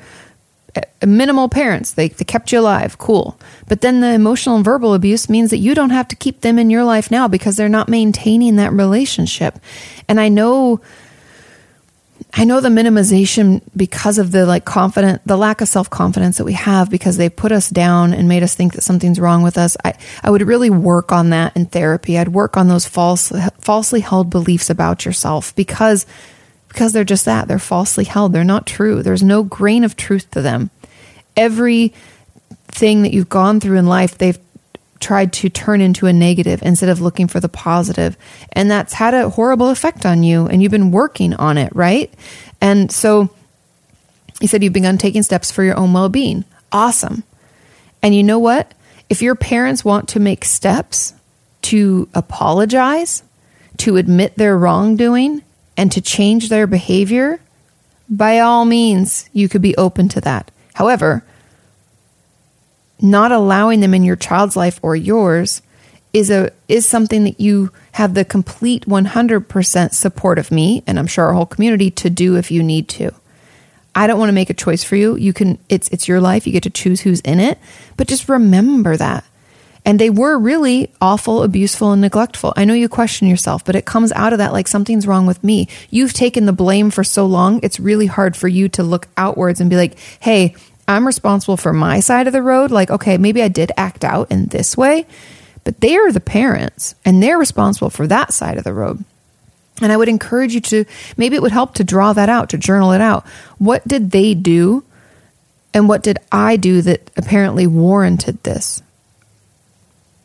[SPEAKER 1] uh, minimal parents. They, they kept you alive. Cool. But then the emotional and verbal abuse means that you don't have to keep them in your life now because they're not maintaining that relationship. And I know I know the minimization because of the like confident, the lack of self confidence that we have because they put us down and made us think that something's wrong with us. I, I would really work on that in therapy. I'd work on those false, falsely held beliefs about yourself because, because they're just that. They're falsely held. They're not true. There's no grain of truth to them. Every thing that you've gone through in life, they've tried to turn into a negative instead of looking for the positive. And that's had a horrible effect on you. And you've been working on it, right? And so he said you've begun taking steps for your own well being. Awesome. And you know what? If your parents want to make steps to apologize, to admit their wrongdoing, and to change their behavior, by all means, you could be open to that. However, not allowing them in your child's life or yours is a is something that you have the complete 100% support of me and I'm sure our whole community to do if you need to. I don't want to make a choice for you. You can it's it's your life. You get to choose who's in it, but just remember that. And they were really awful, abuseful, and neglectful. I know you question yourself, but it comes out of that like something's wrong with me. You've taken the blame for so long, it's really hard for you to look outwards and be like, hey, I'm responsible for my side of the road. Like, okay, maybe I did act out in this way, but they are the parents and they're responsible for that side of the road. And I would encourage you to maybe it would help to draw that out, to journal it out. What did they do? And what did I do that apparently warranted this?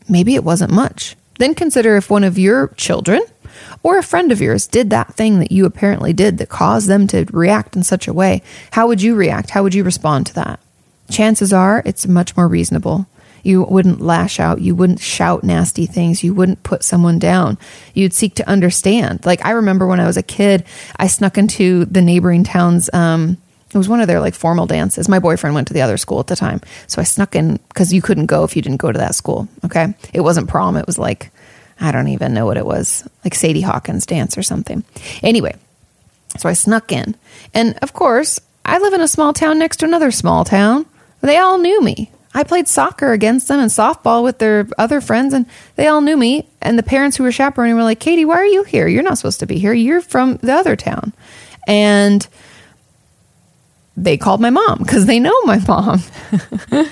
[SPEAKER 1] Maybe it wasn't much. Then consider if one of your children or a friend of yours did that thing that you apparently did that caused them to react in such a way, how would you react? How would you respond to that? Chances are it's much more reasonable. You wouldn't lash out. You wouldn't shout nasty things. You wouldn't put someone down. You'd seek to understand. Like I remember when I was a kid, I snuck into the neighboring town's. Um, it was one of their like formal dances. My boyfriend went to the other school at the time, so I snuck in because you couldn't go if you didn't go to that school. Okay, it wasn't prom. It was like I don't even know what it was, like Sadie Hawkins dance or something. Anyway, so I snuck in. And of course, I live in a small town next to another small town. They all knew me. I played soccer against them and softball with their other friends, and they all knew me. And the parents who were chaperoning were like, Katie, why are you here? You're not supposed to be here. You're from the other town. And they called my mom because they know my mom. [laughs]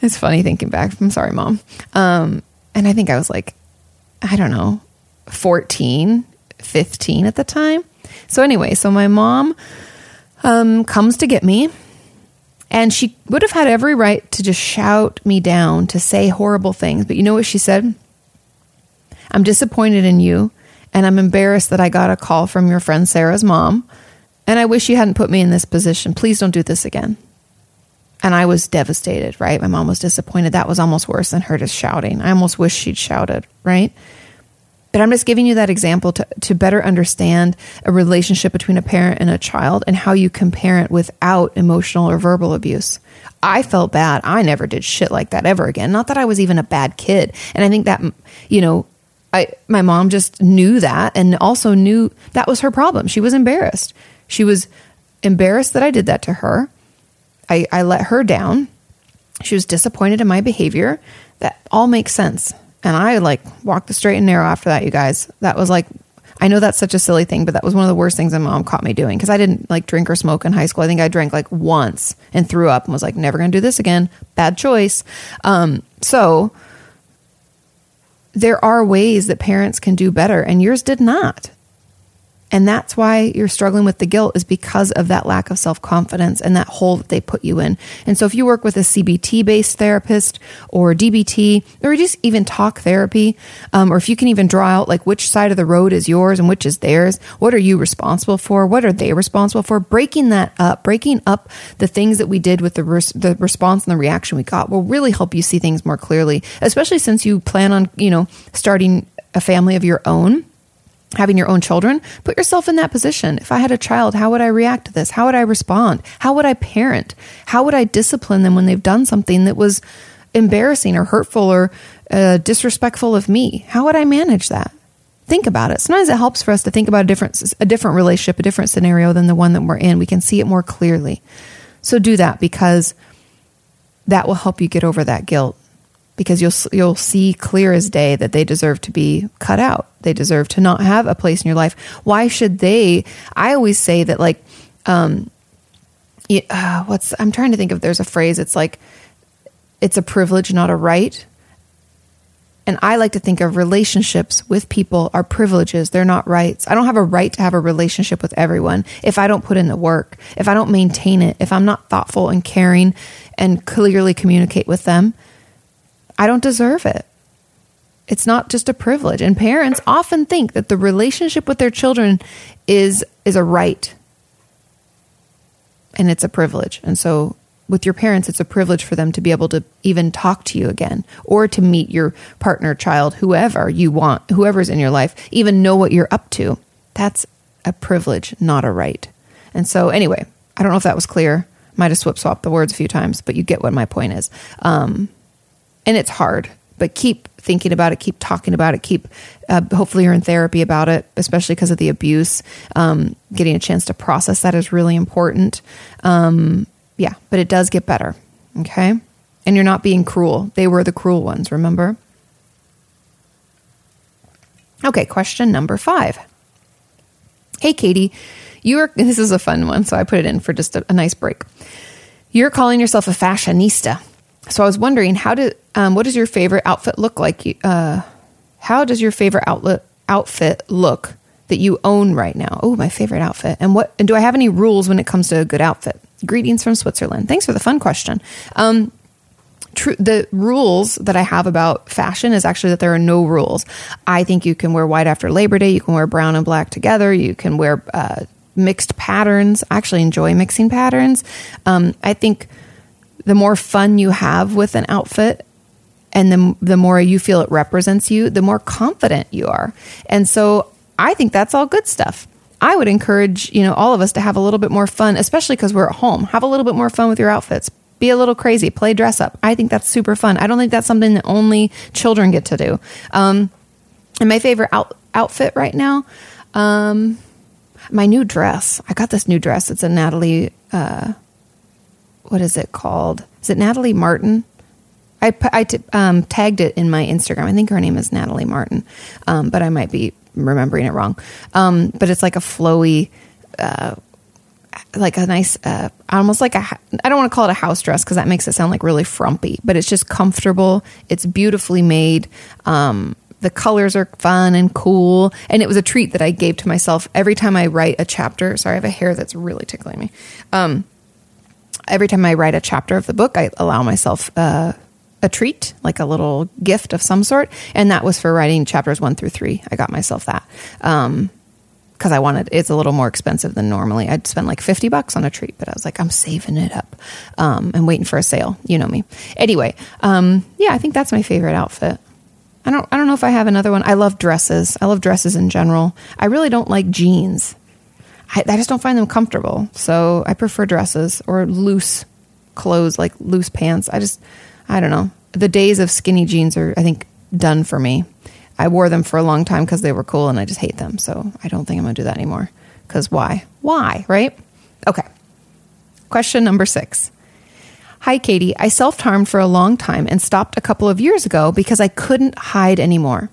[SPEAKER 1] it's funny thinking back. I'm sorry, mom. Um, and I think I was like I don't know, 14, 15 at the time. So, anyway, so my mom um, comes to get me, and she would have had every right to just shout me down, to say horrible things. But you know what she said? I'm disappointed in you, and I'm embarrassed that I got a call from your friend Sarah's mom, and I wish you hadn't put me in this position. Please don't do this again. And I was devastated, right? My mom was disappointed. That was almost worse than her just shouting. I almost wish she'd shouted, right? But I'm just giving you that example to, to better understand a relationship between a parent and a child and how you can parent without emotional or verbal abuse. I felt bad. I never did shit like that ever again. Not that I was even a bad kid. And I think that, you know, I, my mom just knew that and also knew that was her problem. She was embarrassed. She was embarrassed that I did that to her. I, I let her down. She was disappointed in my behavior. That all makes sense. And I like walked the straight and narrow after that, you guys. That was like, I know that's such a silly thing, but that was one of the worst things my mom caught me doing because I didn't like drink or smoke in high school. I think I drank like once and threw up and was like, never going to do this again. Bad choice. Um, so there are ways that parents can do better, and yours did not. And that's why you're struggling with the guilt is because of that lack of self confidence and that hole that they put you in. And so if you work with a CBT based therapist or DBT or just even talk therapy, um, or if you can even draw out like which side of the road is yours and which is theirs, what are you responsible for? What are they responsible for? Breaking that up, breaking up the things that we did with the, res- the response and the reaction we got will really help you see things more clearly, especially since you plan on, you know, starting a family of your own having your own children, put yourself in that position. If I had a child, how would I react to this? How would I respond? How would I parent? How would I discipline them when they've done something that was embarrassing or hurtful or uh, disrespectful of me? How would I manage that? Think about it. Sometimes it helps for us to think about a different a different relationship, a different scenario than the one that we're in. We can see it more clearly. So do that because that will help you get over that guilt because you'll you'll see clear as day that they deserve to be cut out. They deserve to not have a place in your life. Why should they? I always say that like Um, uh, what's I'm trying to think of. there's a phrase. It's like it's a privilege, not a right. And I like to think of relationships with people are privileges. They're not rights. I don't have a right to have a relationship with everyone if I don't put in the work, if I don't maintain it, if I'm not thoughtful and caring and clearly communicate with them. I don't deserve it. It's not just a privilege. And parents often think that the relationship with their children is is a right and it's a privilege. And so with your parents, it's a privilege for them to be able to even talk to you again or to meet your partner, child, whoever you want, whoever's in your life, even know what you're up to. That's a privilege, not a right. And so, anyway, I don't know if that was clear. Might have swip swapped the words a few times, but you get what my point is. Um, and it's hard, but keep thinking about it, keep talking about it, keep, uh, hopefully, you're in therapy about it, especially because of the abuse. Um, getting a chance to process that is really important. Um, yeah, but it does get better. Okay. And you're not being cruel. They were the cruel ones, remember? Okay, question number five. Hey, Katie, you are, [laughs] this is a fun one, so I put it in for just a, a nice break. You're calling yourself a fashionista. So I was wondering, how did, um, what does your favorite outfit look like? Uh, how does your favorite outlet, outfit look that you own right now? Oh, my favorite outfit. And what, and do I have any rules when it comes to a good outfit? Greetings from Switzerland. Thanks for the fun question. Um, the rules that I have about fashion is actually that there are no rules. I think you can wear white after Labor Day. You can wear brown and black together. You can wear uh, mixed patterns. I actually enjoy mixing patterns. Um, I think the more fun you have with an outfit and the, the more you feel it represents you, the more confident you are. And so I think that's all good stuff. I would encourage, you know, all of us to have a little bit more fun, especially because we're at home. Have a little bit more fun with your outfits. Be a little crazy. Play dress up. I think that's super fun. I don't think that's something that only children get to do. Um, and my favorite out, outfit right now, um, my new dress. I got this new dress. It's a Natalie. Uh, what is it called? Is it Natalie Martin? I, I t- um, tagged it in my Instagram. I think her name is Natalie Martin, um, but I might be remembering it wrong. Um, but it's like a flowy, uh, like a nice, uh, almost like a, I don't want to call it a house dress because that makes it sound like really frumpy, but it's just comfortable. It's beautifully made. Um, the colors are fun and cool. And it was a treat that I gave to myself every time I write a chapter. Sorry, I have a hair that's really tickling me. Every time I write a chapter of the book, I allow myself, uh, a treat, like a little gift of some sort. And that was for writing chapters one through three. I got myself that. Um, because I wanted it's a little more expensive than normally. I'd spend like 50 bucks on a treat, but I was like, I'm saving it up um, and waiting for a sale. You know me. Anyway, um, yeah, I think that's my favorite outfit. I don't I don't know if I have another one. I love dresses. I love dresses in general. I really don't like jeans. I, I just don't find them comfortable. So I prefer dresses or loose clothes like loose pants. I just I don't know. The days of skinny jeans are, I think, done for me. I wore them for a long time because they were cool and I just hate them. So I don't think I'm going to do that anymore. Because why? Why, right? Okay. Question number six. Hi, Katie. I self harmed for a long time and stopped a couple of years ago because I couldn't hide anymore.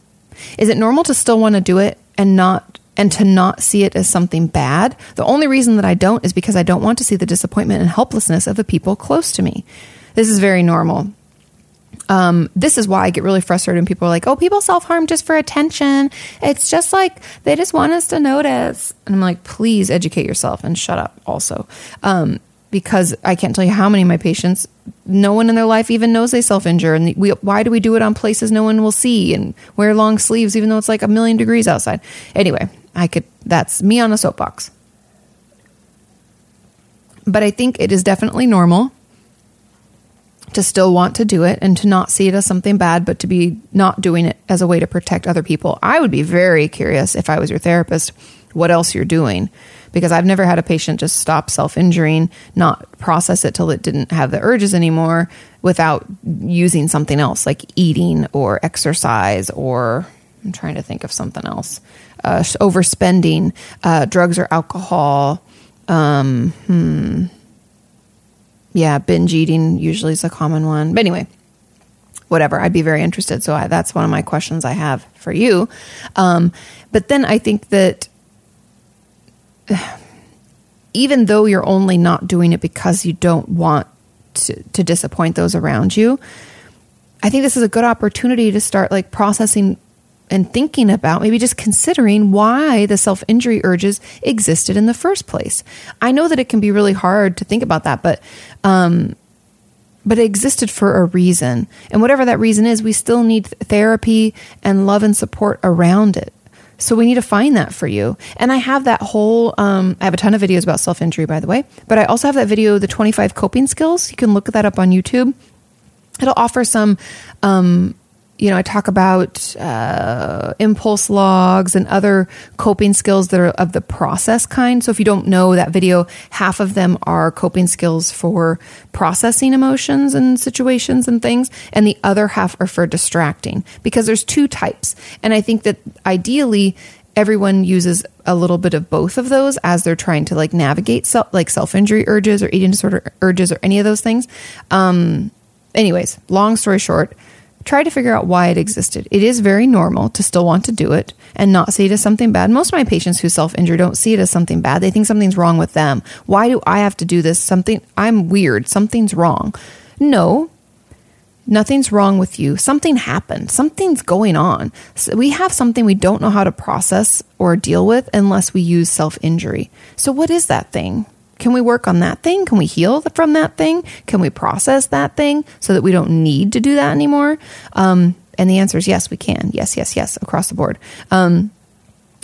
[SPEAKER 1] Is it normal to still want to do it and not and to not see it as something bad? The only reason that I don't is because I don't want to see the disappointment and helplessness of the people close to me. This is very normal. Um, this is why I get really frustrated when people are like, oh, people self harm just for attention. It's just like they just want us to notice. And I'm like, please educate yourself and shut up also. Um, because I can't tell you how many of my patients, no one in their life even knows they self injure. And we, why do we do it on places no one will see and wear long sleeves, even though it's like a million degrees outside? Anyway, I could, that's me on a soapbox. But I think it is definitely normal to still want to do it and to not see it as something bad, but to be not doing it as a way to protect other people. I would be very curious if I was your therapist, what else you're doing. Because I've never had a patient just stop self injuring, not process it till it didn't have the urges anymore without using something else like eating or exercise or I'm trying to think of something else. Uh, overspending, uh, drugs or alcohol. Um, hmm yeah, binge eating usually is a common one. But anyway, whatever. I'd be very interested. So I, that's one of my questions I have for you. Um, but then I think that [sighs] even though you're only not doing it because you don't want to, to disappoint those around you, I think this is a good opportunity to start like processing and thinking about maybe just considering why the self injury urges existed in the first place. I know that it can be really hard to think about that, but um, but it existed for a reason, and whatever that reason is, we still need therapy and love and support around it. So we need to find that for you. And I have that whole, um, I have a ton of videos about self injury, by the way, but I also have that video, the 25 coping skills. You can look that up on YouTube. It'll offer some um, you know, I talk about uh, impulse logs and other coping skills that are of the process kind. So if you don't know that video, half of them are coping skills for processing emotions and situations and things, and the other half are for distracting because there's two types. And I think that ideally, everyone uses a little bit of both of those as they're trying to like navigate self, like self injury urges or eating disorder urges or any of those things. Um, anyways, long story short, try to figure out why it existed. It is very normal to still want to do it and not see it as something bad. Most of my patients who self injure don't see it as something bad. They think something's wrong with them. Why do I have to do this? Something, I'm weird. Something's wrong. No, nothing's wrong with you. Something happened. Something's going on. So we have something we don't know how to process or deal with unless we use self injury. So, what is that thing? Can we work on that thing? Can we heal from that thing? Can we process that thing so that we don't need to do that anymore? Um, and the answer is yes, we can. Yes, yes, yes, across the board. Um,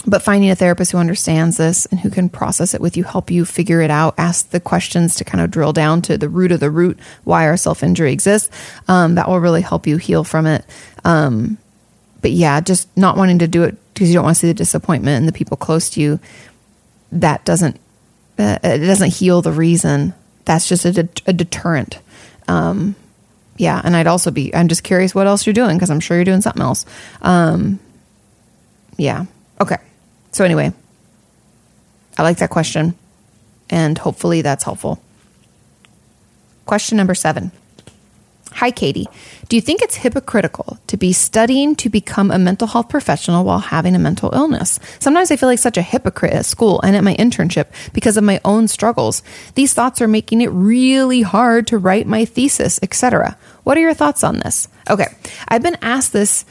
[SPEAKER 1] but finding a therapist who understands this and who can process it with you, help you figure it out, ask the questions to kind of drill down to the root of the root why our self injury exists, um, that will really help you heal from it. Um, but yeah, just not wanting to do it because you don't want to see the disappointment and the people close to you, that doesn't uh, it doesn't heal the reason. That's just a, de- a deterrent. Um, yeah, and I'd also be. I'm just curious what else you're doing because I'm sure you're doing something else. Um, yeah. Okay. So anyway, I like that question, and hopefully that's helpful. Question number seven. Hi, Katie. Do you think it's hypocritical to be studying to become a mental health professional while having a mental illness? Sometimes I feel like such a hypocrite at school and at my internship because of my own struggles. These thoughts are making it really hard to write my thesis, etc. What are your thoughts on this? Okay, I've been asked this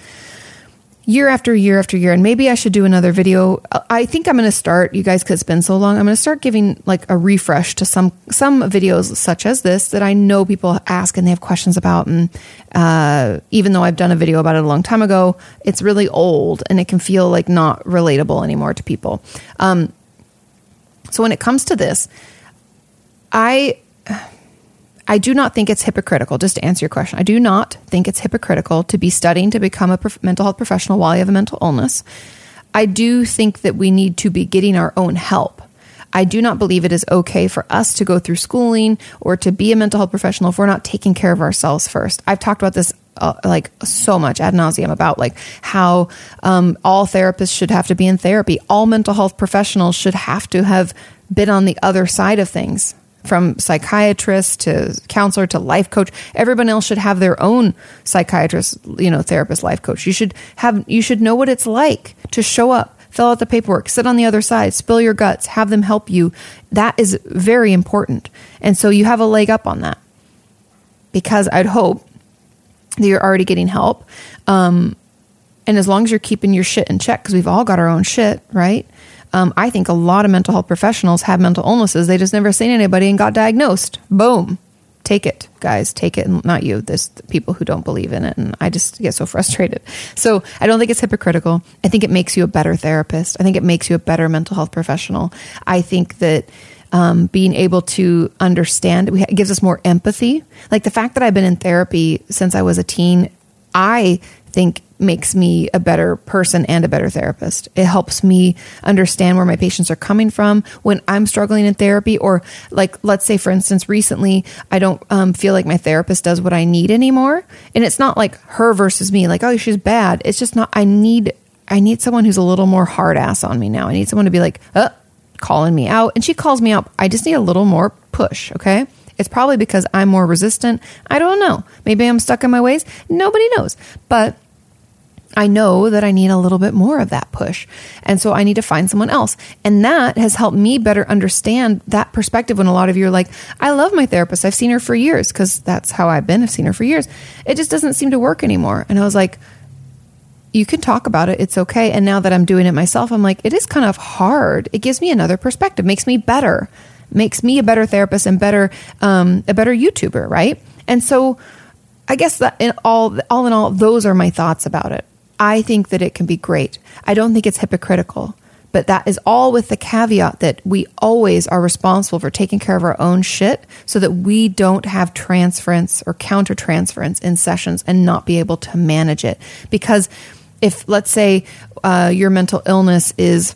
[SPEAKER 1] year after year after year and maybe i should do another video. I think i'm going to start you guys because it's been so long i'm going to start giving like a refresh to some some videos such as this that i know people ask and they have questions about and uh, even though i've done a video about it a long time ago it's really old and it can feel like not relatable anymore to people. Um, so when it comes to this i I do not think it's hypocritical, just to answer your question. I do not think it's hypocritical to be studying to become a prof- mental health professional while you have a mental illness. I do think that we need to be getting our own help. I do not believe it is okay for us to go through schooling or to be a mental health professional if we're not taking care of ourselves first. I've talked about this uh, like so much ad nauseum about like how um, all therapists should have to be in therapy. All mental health professionals should have to have been on the other side of things from psychiatrist to counselor to life coach. Everyone else should have their own psychiatrist you know therapist life coach. You should have you should know what it's like to show up fill out the paperwork sit on the other side spill your guts have them help you. That is very important. And so you have a leg up on that. Because i'd hope that you're already getting help. Um, and as long as you're keeping your shit in check because we've all got our own shit right um, I think a lot of mental health professionals have mental illnesses. They just never seen anybody and got diagnosed. Boom. Take it, guys. Take it. Not you. There's people who don't believe in it. And I just get so [laughs] frustrated. So I don't think it's hypocritical. I think it makes you a better therapist. I think it makes you a better mental health professional. I think that um, being able to understand it gives us more empathy. Like the fact that I've been in therapy since I was a teen, I think makes me a better person and a better therapist. It helps me understand where my patients are coming from when I'm struggling in therapy, or like, let's say, for instance, recently, I don't um, feel like my therapist does what I need anymore. And it's not like her versus me, like, oh, she's bad. It's just not, I need, I need someone who's a little more hard ass on me now. I need someone to be like, uh, calling me out. And she calls me out. I just need a little more push. Okay. It's probably because I'm more resistant. I don't know. Maybe I'm stuck in my ways. Nobody knows. But I know that I need a little bit more of that push. And so I need to find someone else. And that has helped me better understand that perspective when a lot of you are like, I love my therapist. I've seen her for years because that's how I've been. I've seen her for years. It just doesn't seem to work anymore. And I was like, you can talk about it. It's okay. And now that I'm doing it myself, I'm like, it is kind of hard. It gives me another perspective, makes me better, makes me a better therapist and better, um, a better YouTuber, right? And so I guess that in all, all in all, those are my thoughts about it. I think that it can be great. I don't think it's hypocritical, but that is all with the caveat that we always are responsible for taking care of our own shit so that we don't have transference or counter transference in sessions and not be able to manage it. Because if, let's say, uh, your mental illness is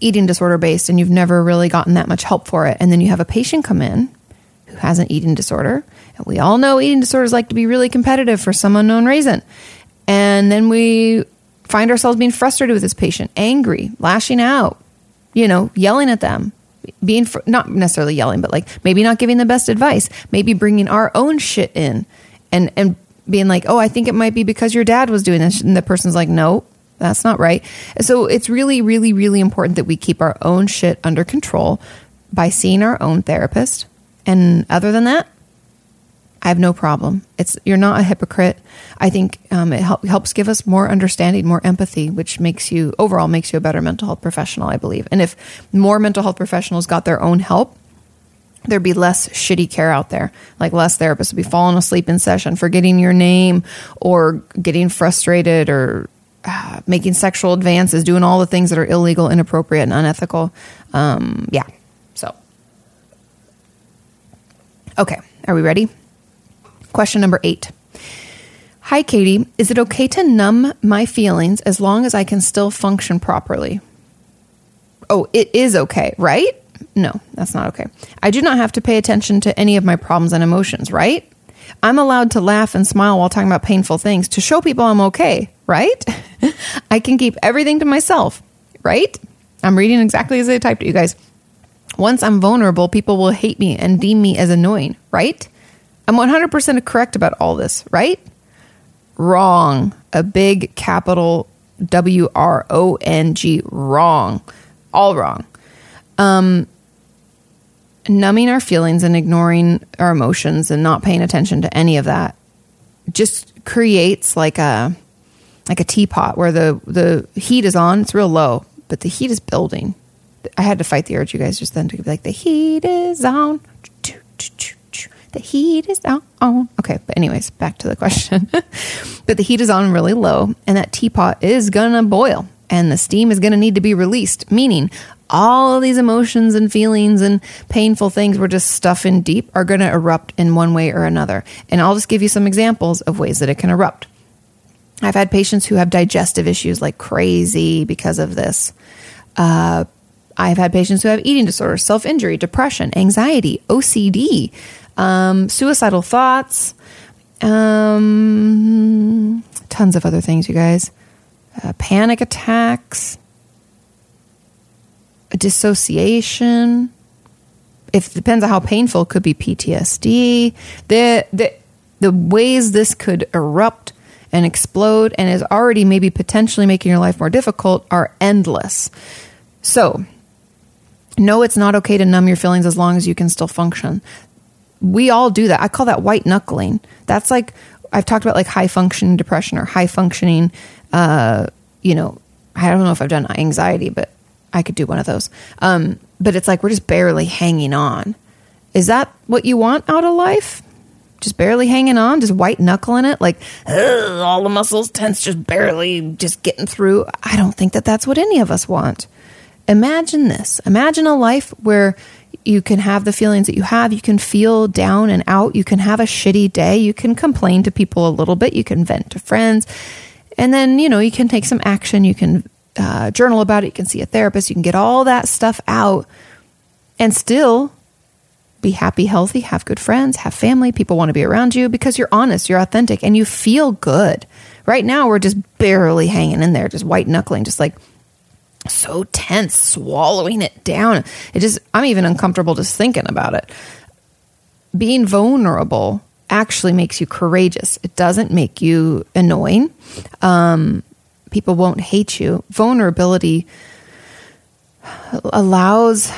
[SPEAKER 1] eating disorder based and you've never really gotten that much help for it, and then you have a patient come in who has an eating disorder, and we all know eating disorders like to be really competitive for some unknown reason and then we find ourselves being frustrated with this patient, angry, lashing out, you know, yelling at them, being fr- not necessarily yelling, but like maybe not giving the best advice, maybe bringing our own shit in and, and being like, oh, I think it might be because your dad was doing this. And the person's like, no, that's not right. So it's really, really, really important that we keep our own shit under control by seeing our own therapist. And other than that, I have no problem. It's you're not a hypocrite. I think um, it help, helps give us more understanding, more empathy, which makes you overall makes you a better mental health professional. I believe, and if more mental health professionals got their own help, there'd be less shitty care out there. Like less therapists would be falling asleep in session, forgetting your name, or getting frustrated, or uh, making sexual advances, doing all the things that are illegal, inappropriate, and unethical. Um, yeah. So, okay, are we ready? Question number eight. Hi, Katie. Is it okay to numb my feelings as long as I can still function properly? Oh, it is okay, right? No, that's not okay. I do not have to pay attention to any of my problems and emotions, right? I'm allowed to laugh and smile while talking about painful things to show people I'm okay, right? [laughs] I can keep everything to myself, right? I'm reading exactly as I typed it, you guys. Once I'm vulnerable, people will hate me and deem me as annoying, right? I'm 100% correct about all this, right? Wrong. A big capital W R O N G. Wrong. All wrong. Um, numbing our feelings and ignoring our emotions and not paying attention to any of that just creates like a like a teapot where the the heat is on it's real low but the heat is building i had to fight the urge you guys just then to be like the heat is on the heat is on. Okay, but anyways, back to the question. [laughs] but the heat is on really low, and that teapot is gonna boil, and the steam is gonna need to be released, meaning all of these emotions and feelings and painful things we're just stuffing deep are to erupt in one way or another. And I'll just give you some examples of ways that it can erupt. I've had patients who have digestive issues like crazy because of this. Uh, I've had patients who have eating disorders, self injury, depression, anxiety, OCD, um, suicidal thoughts, um, tons of other things, you guys. Uh, panic attacks, dissociation. It depends on how painful, could be PTSD. The, the, the ways this could erupt and explode and is already maybe potentially making your life more difficult are endless. So, no, it's not okay to numb your feelings as long as you can still function we all do that. I call that white knuckling. That's like I've talked about like high functioning depression or high functioning uh, you know, I don't know if I've done anxiety, but I could do one of those. Um, but it's like we're just barely hanging on. Is that what you want out of life? Just barely hanging on, just white knuckling it, like all the muscles tense, just barely just getting through. I don't think that that's what any of us want. Imagine this. Imagine a life where you can have the feelings that you have. You can feel down and out. You can have a shitty day. You can complain to people a little bit. You can vent to friends. And then, you know, you can take some action. You can uh, journal about it. You can see a therapist. You can get all that stuff out and still be happy, healthy, have good friends, have family. People want to be around you because you're honest, you're authentic, and you feel good. Right now, we're just barely hanging in there, just white knuckling, just like so tense, swallowing it down. It just, I'm even uncomfortable just thinking about it. Being vulnerable actually makes you courageous. It doesn't make you annoying. Um, people won't hate you. Vulnerability allows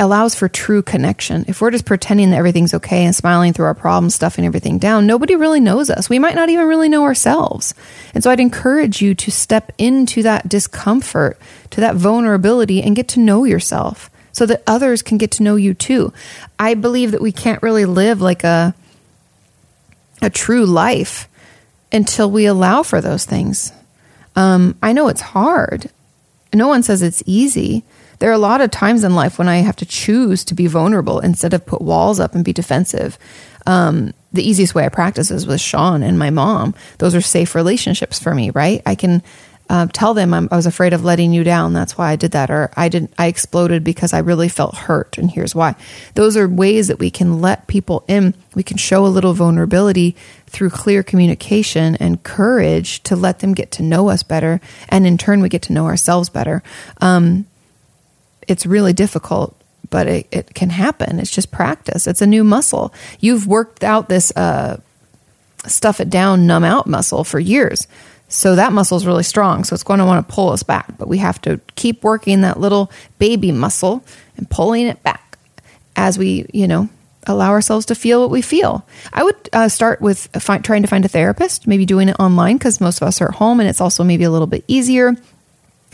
[SPEAKER 1] allows for true connection. If we're just pretending that everything's okay and smiling through our problems, stuffing everything down, nobody really knows us. We might not even really know ourselves. And so I'd encourage you to step into that discomfort, to that vulnerability, and get to know yourself so that others can get to know you too. I believe that we can't really live like a a true life until we allow for those things. Um, I know it's hard. No one says it's easy there are a lot of times in life when I have to choose to be vulnerable instead of put walls up and be defensive. Um, the easiest way I practice is with Sean and my mom. Those are safe relationships for me, right? I can uh, tell them i was afraid of letting you down. That's why I did that. Or I didn't, I exploded because I really felt hurt. And here's why. Those are ways that we can let people in. We can show a little vulnerability through clear communication and courage to let them get to know us better. And in turn, we get to know ourselves better. Um, it's really difficult, but it, it can happen. It's just practice. It's a new muscle. You've worked out this uh, stuff it down, numb out muscle for years. So that muscle is really strong. So it's going to want to pull us back, but we have to keep working that little baby muscle and pulling it back as we, you know, allow ourselves to feel what we feel. I would uh, start with trying to find a therapist, maybe doing it online because most of us are at home and it's also maybe a little bit easier.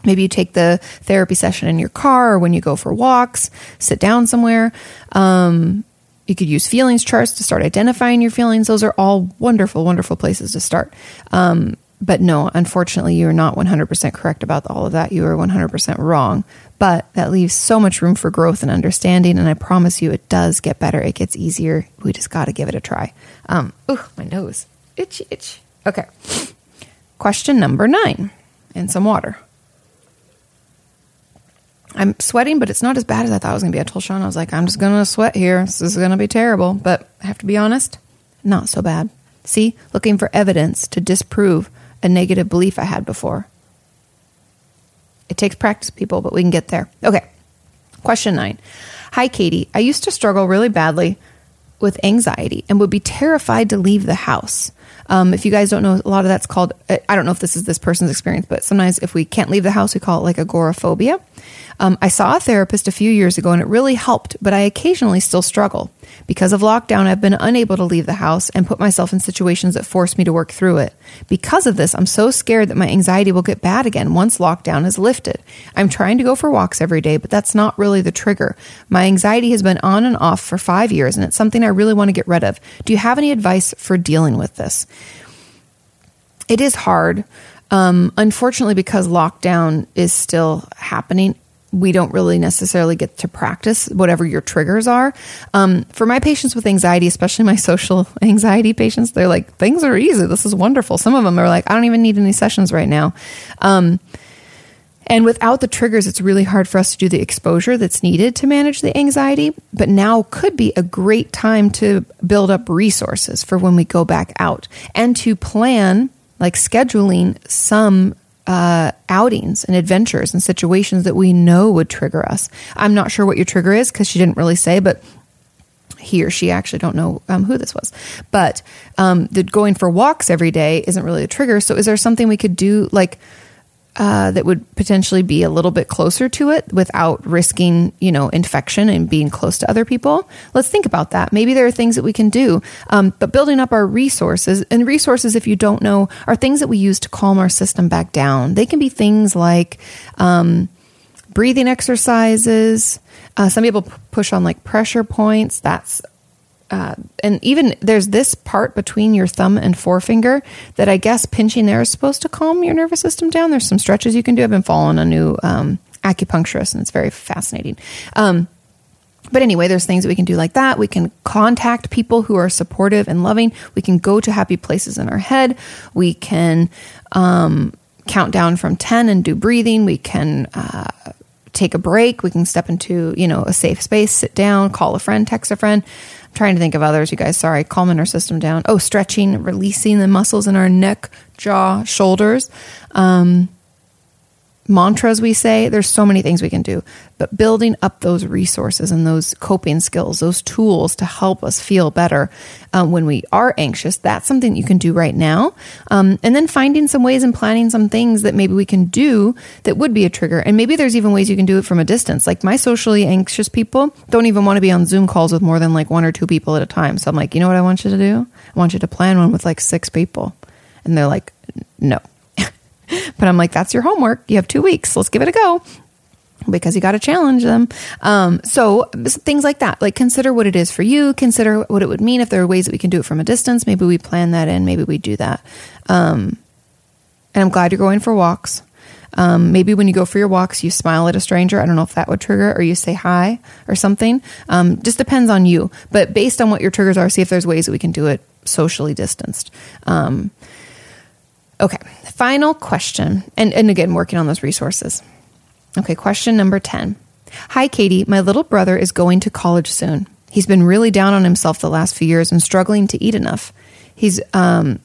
[SPEAKER 1] Maybe you take the therapy session in your car or when you go for walks, sit down somewhere. Um, you could use feelings charts to start identifying your feelings. Those are all wonderful, wonderful places to start. Um, but no, unfortunately, you're not 100% correct about all of that. You are 100% wrong. But that leaves so much room for growth and understanding. And I promise you, it does get better. It gets easier. We just got to give it a try. Um, ooh, my nose. Itchy, itch. Okay. Question number nine and some water. I'm sweating, but it's not as bad as I thought it was going to be. I told Sean, I was like, I'm just going to sweat here. This is going to be terrible. But I have to be honest, not so bad. See, looking for evidence to disprove a negative belief I had before. It takes practice, people, but we can get there. Okay. Question nine. Hi, Katie. I used to struggle really badly with anxiety and would be terrified to leave the house. Um, if you guys don't know, a lot of that's called, I don't know if this is this person's experience, but sometimes if we can't leave the house, we call it like agoraphobia. Um, I saw a therapist a few years ago and it really helped, but I occasionally still struggle. Because of lockdown, I've been unable to leave the house and put myself in situations that force me to work through it. Because of this, I'm so scared that my anxiety will get bad again once lockdown is lifted. I'm trying to go for walks every day, but that's not really the trigger. My anxiety has been on and off for five years and it's something I really want to get rid of. Do you have any advice for dealing with this? It is hard. Um, unfortunately, because lockdown is still happening, we don't really necessarily get to practice whatever your triggers are. Um, for my patients with anxiety, especially my [laughs] social anxiety patients, they're like, things are easy. This is wonderful. Some of them are like, I don't even need any sessions right now. Um, and without the triggers, it's really hard for us to do the exposure that's needed to manage the anxiety. But now could be a great time to build up resources for when we go back out and to plan, like scheduling some uh, outings and adventures and situations that we know would trigger us. I'm not sure what your trigger is because she didn't really say, but he or she actually don't know um, who this was. But um, the going for walks every day isn't really a trigger. So is there something we could do like? Uh, that would potentially be a little bit closer to it without risking, you know, infection and being close to other people. Let's think about that. Maybe there are things that we can do. Um, but building up our resources and resources, if you don't know, are things that we use to calm our system back down. They can be things like um, breathing exercises. Uh, some people p- push on like pressure points. That's uh, and even there's this part between your thumb and forefinger that I guess pinching there is supposed to calm your nervous system down. There's some stretches you can do. I've been following a new um, acupuncturist, and it's very fascinating. Um, but anyway, there's things that we can do like that. We can contact people who are supportive and loving. We can go to happy places in our head. We can um, count down from 10 and do breathing. We can uh, take a break. We can step into, you know, a safe space, sit down, call a friend, text a friend. I'm trying to think of others, you guys. Sorry, calming our system down. Oh, stretching, releasing the muscles in our neck, jaw, shoulders. Um, mantras we say. There's so many things we can do, but building up those resources and those coping skills, those tools to help us feel better um, when we are anxious, that's something you can do right now. Um, and then finding some ways and planning some things that maybe we can do that would be a trigger. And maybe there's even ways you can do it from a distance. Like my socially anxious people don't even want to be on Zoom calls with more than like one or two people at a time. So I'm like, you know what I want you to do? I want you to plan one with like six people. And they're like, no. But I'm like, that's your homework. You have two weeks. Let's give it a go because you got to challenge them. Um, so things like that, like consider what it is for you. Consider what it would mean if there are ways that we can do it from a distance. Maybe we plan that in. Maybe we do that. Um, and I'm glad you're going for walks. Um, maybe when you go for your walks, you smile at a stranger. I don't know if that would trigger, or you say hi or something. Um, just depends on you. But based on what your triggers are, see if there's ways that we can do it socially distanced. Um, okay, final question. And, and again, working on those resources. Okay, question number 10. Hi, Katie. My little brother is going to college soon. He's been really down on himself the last few years and struggling to eat enough. He's um,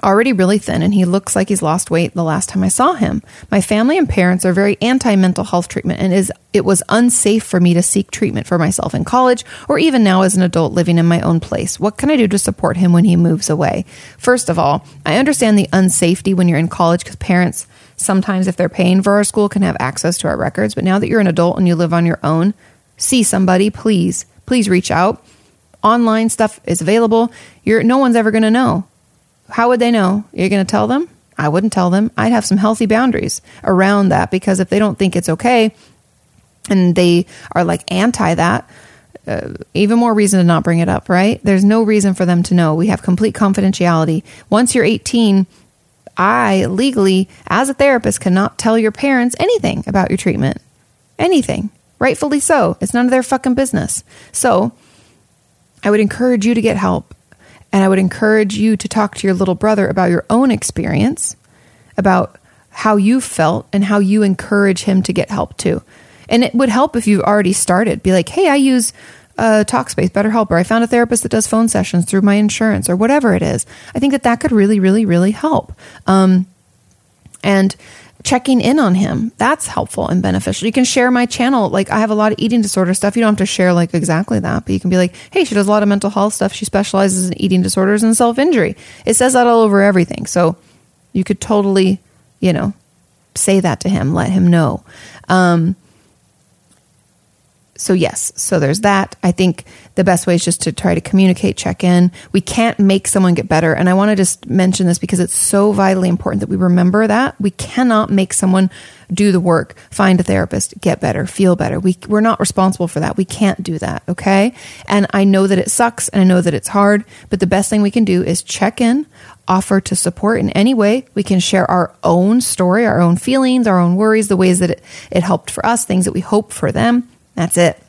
[SPEAKER 1] already really thin and he looks like he's lost weight the last time I saw him. My family and parents are very anti mental health treatment and is it was unsafe for me to seek treatment for myself in college or even now as an adult living in my own place. What can I do to support him when he moves away? First of all, I understand the unsafety when you're in college because parents sometimes if they're paying for our school can have access to our records, but now that you're an adult and you live on your own, see somebody, please. Please reach out. Online stuff is available. You're no one's ever going to know how would they know? You're going to tell them? I wouldn't tell them. I'd have some healthy boundaries around that because if they don't think it's okay and they are like anti that, uh, even more reason to not bring it up, right? There's no reason for them to know. We have complete confidentiality. Once you're 18, I legally, as a therapist, cannot tell your parents anything about your treatment. Anything. Rightfully so. It's none of their fucking business. So I would encourage you to get help. And I would encourage you to talk to your little brother about your own experience, about how you felt, and how you encourage him to get help too. And it would help if you've already started. Be like, hey, I use uh, Talkspace, BetterHelp, or I found a therapist that does phone sessions through my insurance, or whatever it is. I think that that could really, really, really help. Um, and checking in on him. That's helpful and beneficial. You can share my channel. Like I have a lot of eating disorder stuff. You don't have to share like exactly that, but you can be like, hey, she does a lot of mental health stuff. She specializes in eating disorders and self injury. It says that all over everything. So you could totally, you know, say that to him, let him know. Um, so yes, so there's that. I think the best way is just to try to communicate, check in. We can't make someone get better. And I want to just mention this because it's so vitally important that we remember that. We cannot make someone do the work, find a therapist, get better, feel better. We, we're not responsible for that. We can't do that. Okay. And I know that it sucks and I know that it's hard, but the best thing we can do is check in, offer to support in any way. We can share our own story, our own feelings, our own worries, the ways that it, it helped for us, things that we hope for them that's it.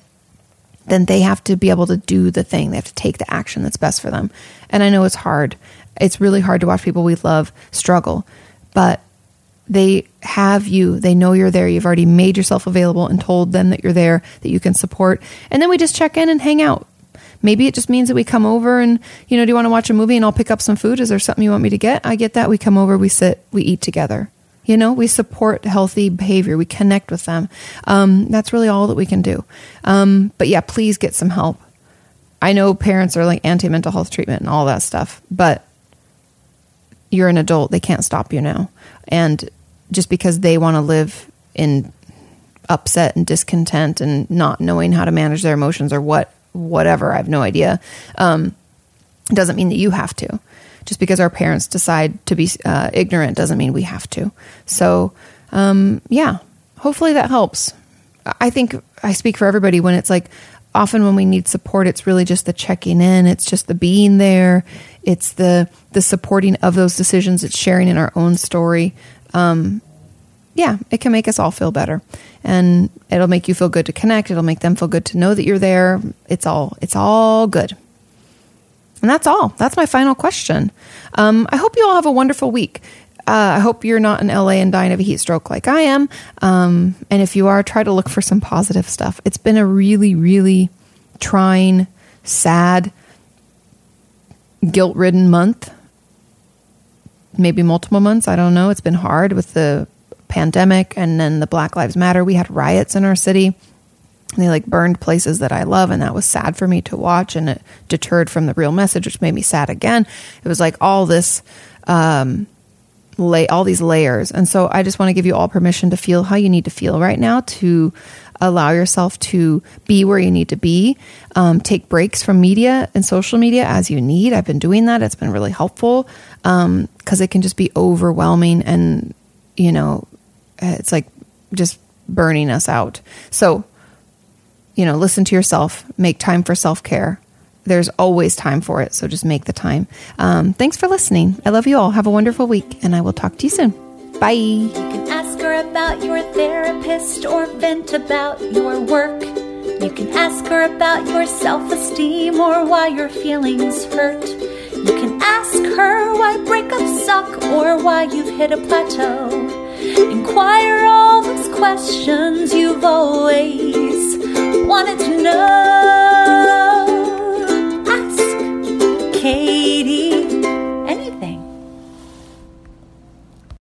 [SPEAKER 1] Then they have to be able to do the thing. They have to take the action that's best for them. And I know it's hard. It's really hard to watch people we love struggle, but they have you. They know you're there. You've already made yourself available and told them that you're there, that you can support. And then we just check in and hang out. Maybe it just means that we come over and, you know, do you want to watch a movie and I'll pick up some food? Is there something you want me to get? I get that. We come over, we sit, we eat together. You know, we support healthy behavior, we connect with them. Um, that's really all that we can do. Um, but yeah, please get some help. I know parents are like anti mental health treatment and all that stuff, but you're an adult. They can't stop you now. And just because they want to live in upset and discontent and not knowing how to manage their emotions or what, whatever, I have no idea, um, doesn't mean that you have to just because our parents decide to be uh, ignorant doesn't mean we have to. So, um, yeah, hopefully that helps. I think I speak for everybody when it's like often when we need support, it's really just the checking in, it's just the being there, it's the the supporting of those decisions, it's sharing in our own story. Um, yeah, it can make us all feel better, and it'll make you feel good to connect. It'll make them feel good to know that you're there. It's all it's all good. And that's all. That's my final question. Um, I hope you all have a wonderful week. Uh, I hope you're not in LA and dying of a heat stroke like I am. Um, and if you are, try to look for some positive stuff. It's been a really, really trying, sad, guilt ridden month. Maybe multiple months. I don't know. It's been hard with the pandemic and then the Black Lives Matter. We had riots in our city. They like burned places that I love, and that was sad for me to watch, and it deterred from the real message, which made me sad again. It was like all this, um, lay all these layers, and so I just want to give you all permission to feel how you need to feel right now to allow yourself to be where you need to be. Um, take breaks from media and social media as you need. I've been doing that; it's been really helpful because um, it can just be overwhelming, and you know, it's like just burning us out. So you know, listen to yourself, make time for self care. There's always time for it, so just make the time. Um, thanks for listening. I love you all. Have a wonderful week, and I will talk to you soon. Bye.
[SPEAKER 2] You can ask her about your therapist or vent about your work. You can ask her about your self esteem or why your feelings hurt. You can ask her why breakups suck or why you've hit a plateau. Inquire all those questions you've always wanted to know. Ask Kati.